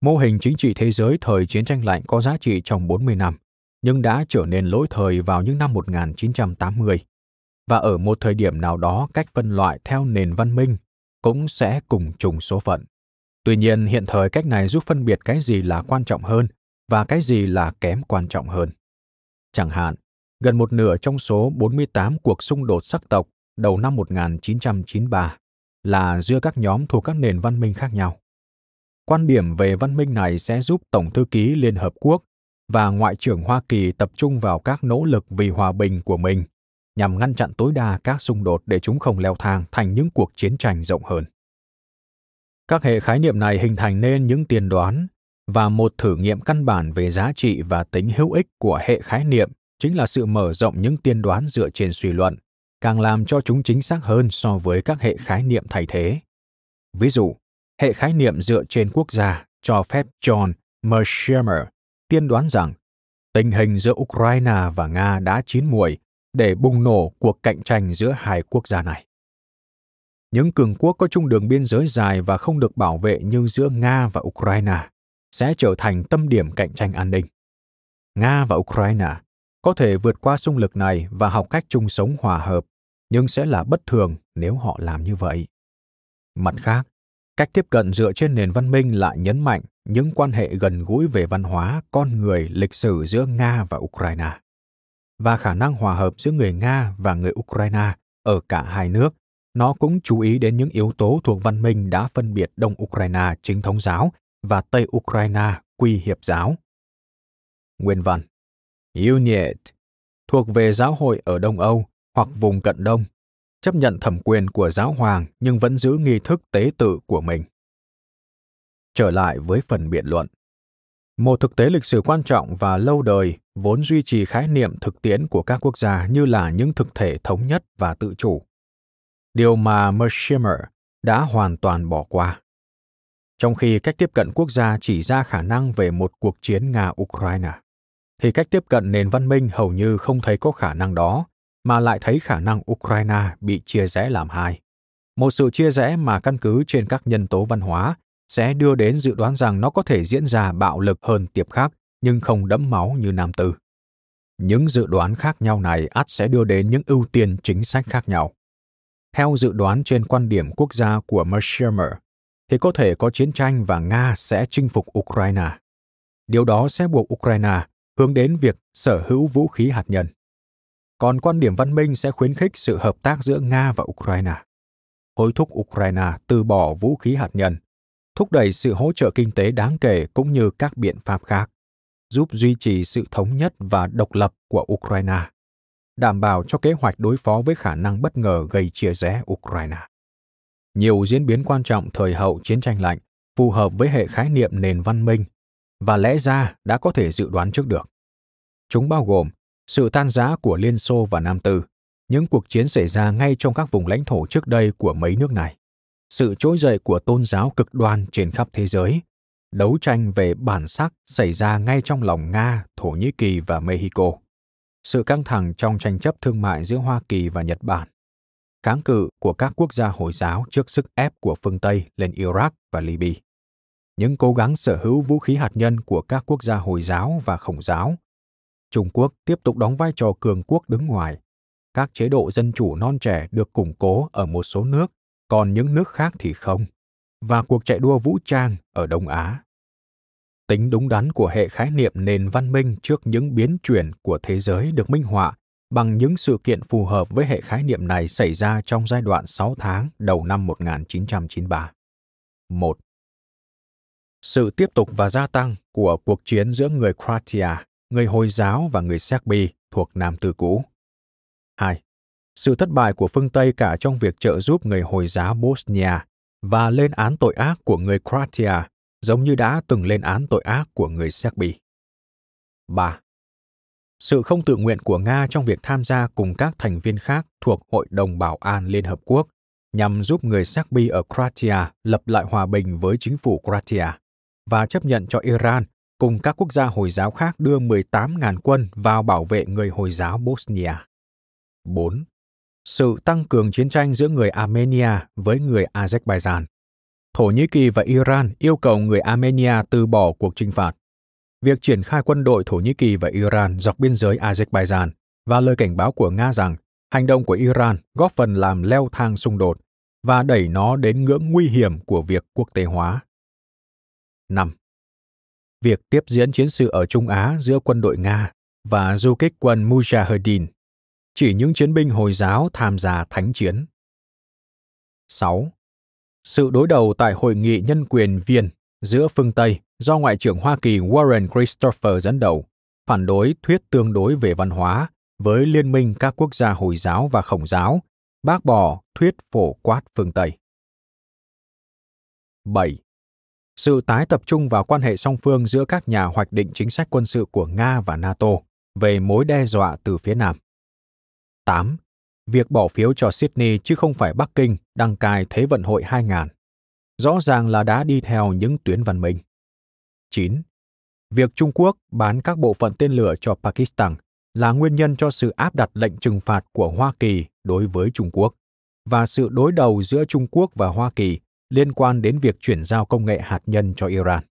Mô hình chính trị thế giới thời chiến tranh lạnh có giá trị trong 40 năm, nhưng đã trở nên lỗi thời vào những năm 1980. Và ở một thời điểm nào đó cách phân loại theo nền văn minh cũng sẽ cùng trùng số phận. Tuy nhiên, hiện thời cách này giúp phân biệt cái gì là quan trọng hơn và cái gì là kém quan trọng hơn. Chẳng hạn, gần một nửa trong số 48 cuộc xung đột sắc tộc đầu năm 1993 là giữa các nhóm thuộc các nền văn minh khác nhau. Quan điểm về văn minh này sẽ giúp Tổng thư ký Liên Hợp Quốc và Ngoại trưởng Hoa Kỳ tập trung vào các nỗ lực vì hòa bình của mình nhằm ngăn chặn tối đa các xung đột để chúng không leo thang thành những cuộc chiến tranh rộng hơn. Các hệ khái niệm này hình thành nên những tiên đoán và một thử nghiệm căn bản về giá trị và tính hữu ích của hệ khái niệm chính là sự mở rộng những tiên đoán dựa trên suy luận càng làm cho chúng chính xác hơn so với các hệ khái niệm thay thế. Ví dụ, hệ khái niệm dựa trên quốc gia cho phép John Mearsheimer tiên đoán rằng tình hình giữa Ukraine và Nga đã chín muồi để bùng nổ cuộc cạnh tranh giữa hai quốc gia này. Những cường quốc có chung đường biên giới dài và không được bảo vệ như giữa Nga và Ukraine sẽ trở thành tâm điểm cạnh tranh an ninh. Nga và Ukraine có thể vượt qua xung lực này và học cách chung sống hòa hợp, nhưng sẽ là bất thường nếu họ làm như vậy mặt khác cách tiếp cận dựa trên nền văn minh lại nhấn mạnh những quan hệ gần gũi về văn hóa con người lịch sử giữa nga và ukraine. Và khả năng hòa hợp giữa người nga và người ukraine ở cả hai nước nó cũng chú ý đến những yếu tố thuộc văn minh đã phân biệt đông ukraine chính thống giáo và tây ukraine quy hiệp giáo. Nguyên văn. Uniet. Thuộc về giáo hội ở Đông Âu hoặc vùng cận Đông, chấp nhận thẩm quyền của giáo hoàng nhưng vẫn giữ nghi thức tế tự của mình. Trở lại với phần biện luận. Một thực tế lịch sử quan trọng và lâu đời vốn duy trì khái niệm thực tiễn của các quốc gia như là những thực thể thống nhất và tự chủ. Điều mà Mershimer đã hoàn toàn bỏ qua. Trong khi cách tiếp cận quốc gia chỉ ra khả năng về một cuộc chiến Nga-Ukraine, thì cách tiếp cận nền văn minh hầu như không thấy có khả năng đó mà lại thấy khả năng Ukraine bị chia rẽ làm hai. Một sự chia rẽ mà căn cứ trên các nhân tố văn hóa sẽ đưa đến dự đoán rằng nó có thể diễn ra bạo lực hơn tiệp khác nhưng không đẫm máu như Nam Tư. Những dự đoán khác nhau này ắt sẽ đưa đến những ưu tiên chính sách khác nhau. Theo dự đoán trên quan điểm quốc gia của Mershimer, thì có thể có chiến tranh và Nga sẽ chinh phục Ukraine. Điều đó sẽ buộc Ukraine hướng đến việc sở hữu vũ khí hạt nhân còn quan điểm văn minh sẽ khuyến khích sự hợp tác giữa Nga và Ukraine. Hối thúc Ukraine từ bỏ vũ khí hạt nhân, thúc đẩy sự hỗ trợ kinh tế đáng kể cũng như các biện pháp khác, giúp duy trì sự thống nhất và độc lập của Ukraine, đảm bảo cho kế hoạch đối phó với khả năng bất ngờ gây chia rẽ Ukraine. Nhiều diễn biến quan trọng thời hậu chiến tranh lạnh phù hợp với hệ khái niệm nền văn minh và lẽ ra đã có thể dự đoán trước được. Chúng bao gồm sự tan rã của Liên Xô và Nam Tư, những cuộc chiến xảy ra ngay trong các vùng lãnh thổ trước đây của mấy nước này, sự trỗi dậy của tôn giáo cực đoan trên khắp thế giới, đấu tranh về bản sắc xảy ra ngay trong lòng Nga, Thổ Nhĩ Kỳ và Mexico, sự căng thẳng trong tranh chấp thương mại giữa Hoa Kỳ và Nhật Bản, kháng cự của các quốc gia Hồi giáo trước sức ép của phương Tây lên Iraq và Libya, những cố gắng sở hữu vũ khí hạt nhân của các quốc gia Hồi giáo và Khổng giáo. Trung Quốc tiếp tục đóng vai trò cường quốc đứng ngoài. Các chế độ dân chủ non trẻ được củng cố ở một số nước, còn những nước khác thì không. Và cuộc chạy đua vũ trang ở Đông Á. Tính đúng đắn của hệ khái niệm nền văn minh trước những biến chuyển của thế giới được minh họa bằng những sự kiện phù hợp với hệ khái niệm này xảy ra trong giai đoạn 6 tháng đầu năm 1993. 1. Sự tiếp tục và gia tăng của cuộc chiến giữa người Croatia, người Hồi giáo và người Serbi thuộc Nam Tư cũ. 2. Sự thất bại của phương Tây cả trong việc trợ giúp người Hồi giáo Bosnia và lên án tội ác của người Croatia giống như đã từng lên án tội ác của người Serbi. 3 sự không tự nguyện của Nga trong việc tham gia cùng các thành viên khác thuộc Hội đồng Bảo an Liên Hợp Quốc nhằm giúp người Serbi ở Croatia lập lại hòa bình với chính phủ Croatia và chấp nhận cho Iran cùng các quốc gia Hồi giáo khác đưa 18.000 quân vào bảo vệ người Hồi giáo Bosnia. 4. Sự tăng cường chiến tranh giữa người Armenia với người Azerbaijan. Thổ Nhĩ Kỳ và Iran yêu cầu người Armenia từ bỏ cuộc trinh phạt việc triển khai quân đội Thổ Nhĩ Kỳ và Iran dọc biên giới Azerbaijan và lời cảnh báo của Nga rằng hành động của Iran góp phần làm leo thang xung đột và đẩy nó đến ngưỡng nguy hiểm của việc quốc tế hóa. 5. Việc tiếp diễn chiến sự ở Trung Á giữa quân đội Nga và du kích quân Mujahideen, chỉ những chiến binh Hồi giáo tham gia thánh chiến. 6. Sự đối đầu tại Hội nghị Nhân quyền Viên giữa phương Tây do Ngoại trưởng Hoa Kỳ Warren Christopher dẫn đầu, phản đối thuyết tương đối về văn hóa với Liên minh các quốc gia Hồi giáo và Khổng giáo, bác bỏ thuyết phổ quát phương Tây. 7. Sự tái tập trung vào quan hệ song phương giữa các nhà hoạch định chính sách quân sự của Nga và NATO về mối đe dọa từ phía Nam. 8. Việc bỏ phiếu cho Sydney chứ không phải Bắc Kinh đăng cai Thế vận hội 2000 rõ ràng là đã đi theo những tuyến văn minh. 9. Việc Trung Quốc bán các bộ phận tên lửa cho Pakistan là nguyên nhân cho sự áp đặt lệnh trừng phạt của Hoa Kỳ đối với Trung Quốc và sự đối đầu giữa Trung Quốc và Hoa Kỳ liên quan đến việc chuyển giao công nghệ hạt nhân cho Iran.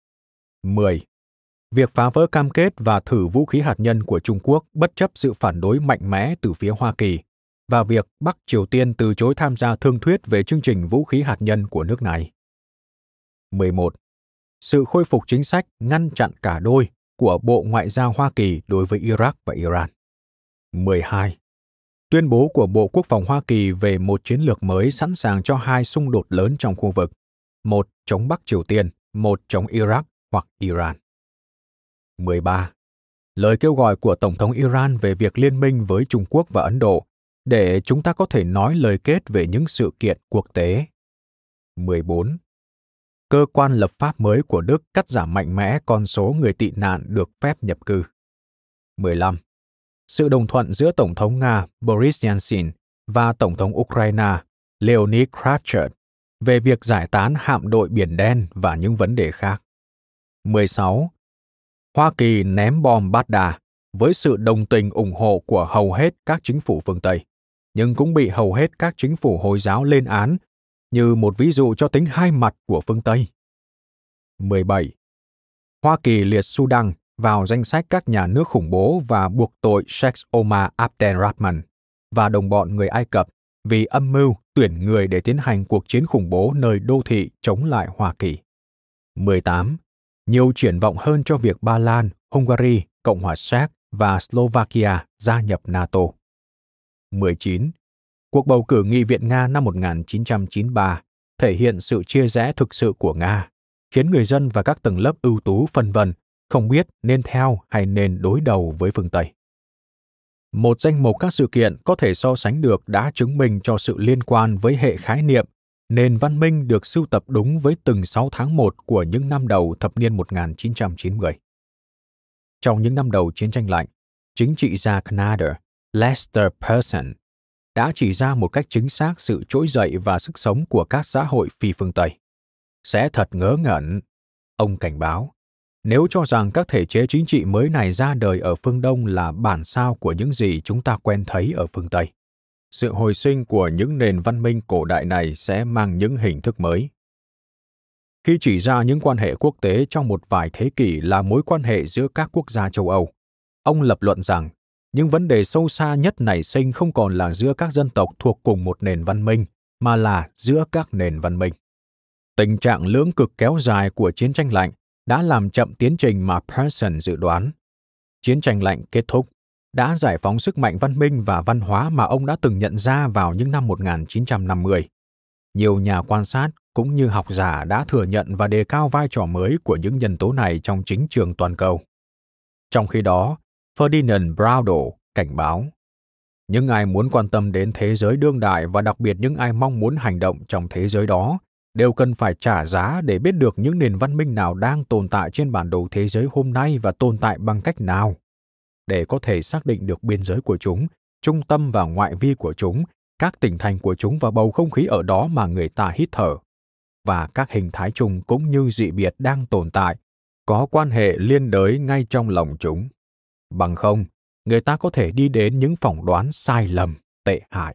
10. Việc phá vỡ cam kết và thử vũ khí hạt nhân của Trung Quốc bất chấp sự phản đối mạnh mẽ từ phía Hoa Kỳ và việc Bắc Triều Tiên từ chối tham gia thương thuyết về chương trình vũ khí hạt nhân của nước này. 11. Sự khôi phục chính sách ngăn chặn cả đôi của Bộ Ngoại giao Hoa Kỳ đối với Iraq và Iran. 12. Tuyên bố của Bộ Quốc phòng Hoa Kỳ về một chiến lược mới sẵn sàng cho hai xung đột lớn trong khu vực, một chống Bắc Triều Tiên, một chống Iraq hoặc Iran. 13. Lời kêu gọi của Tổng thống Iran về việc liên minh với Trung Quốc và Ấn Độ để chúng ta có thể nói lời kết về những sự kiện quốc tế. 14 cơ quan lập pháp mới của Đức cắt giảm mạnh mẽ con số người tị nạn được phép nhập cư. 15. Sự đồng thuận giữa Tổng thống Nga Boris Yeltsin và Tổng thống Ukraine Leonid Kravchuk về việc giải tán hạm đội Biển Đen và những vấn đề khác. 16. Hoa Kỳ ném bom Baghdad với sự đồng tình ủng hộ của hầu hết các chính phủ phương Tây, nhưng cũng bị hầu hết các chính phủ Hồi giáo lên án như một ví dụ cho tính hai mặt của phương Tây. 17. Hoa Kỳ liệt Sudan vào danh sách các nhà nước khủng bố và buộc tội Sheikh Omar Abdelrahman và đồng bọn người Ai Cập vì âm mưu tuyển người để tiến hành cuộc chiến khủng bố nơi đô thị chống lại Hoa Kỳ. 18. Nhiều triển vọng hơn cho việc Ba Lan, Hungary, Cộng hòa Séc và Slovakia gia nhập NATO. 19. Cuộc bầu cử nghị viện Nga năm 1993 thể hiện sự chia rẽ thực sự của Nga, khiến người dân và các tầng lớp ưu tú phân vân, không biết nên theo hay nên đối đầu với phương Tây. Một danh mục các sự kiện có thể so sánh được đã chứng minh cho sự liên quan với hệ khái niệm nền văn minh được sưu tập đúng với từng 6 tháng 1 của những năm đầu thập niên 1990. Trong những năm đầu chiến tranh lạnh, chính trị gia Canada Lester Pearson đã chỉ ra một cách chính xác sự trỗi dậy và sức sống của các xã hội phi phương Tây. Sẽ thật ngớ ngẩn, ông cảnh báo, nếu cho rằng các thể chế chính trị mới này ra đời ở phương Đông là bản sao của những gì chúng ta quen thấy ở phương Tây. Sự hồi sinh của những nền văn minh cổ đại này sẽ mang những hình thức mới. Khi chỉ ra những quan hệ quốc tế trong một vài thế kỷ là mối quan hệ giữa các quốc gia châu Âu, ông lập luận rằng những vấn đề sâu xa nhất nảy sinh không còn là giữa các dân tộc thuộc cùng một nền văn minh, mà là giữa các nền văn minh. Tình trạng lưỡng cực kéo dài của chiến tranh lạnh đã làm chậm tiến trình mà Pearson dự đoán. Chiến tranh lạnh kết thúc, đã giải phóng sức mạnh văn minh và văn hóa mà ông đã từng nhận ra vào những năm 1950. Nhiều nhà quan sát cũng như học giả đã thừa nhận và đề cao vai trò mới của những nhân tố này trong chính trường toàn cầu. Trong khi đó, Ferdinand Braudel cảnh báo những ai muốn quan tâm đến thế giới đương đại và đặc biệt những ai mong muốn hành động trong thế giới đó đều cần phải trả giá để biết được những nền văn minh nào đang tồn tại trên bản đồ thế giới hôm nay và tồn tại bằng cách nào. Để có thể xác định được biên giới của chúng, trung tâm và ngoại vi của chúng, các tỉnh thành của chúng và bầu không khí ở đó mà người ta hít thở. Và các hình thái chung cũng như dị biệt đang tồn tại, có quan hệ liên đới ngay trong lòng chúng. Bằng không, người ta có thể đi đến những phỏng đoán sai lầm, tệ hại.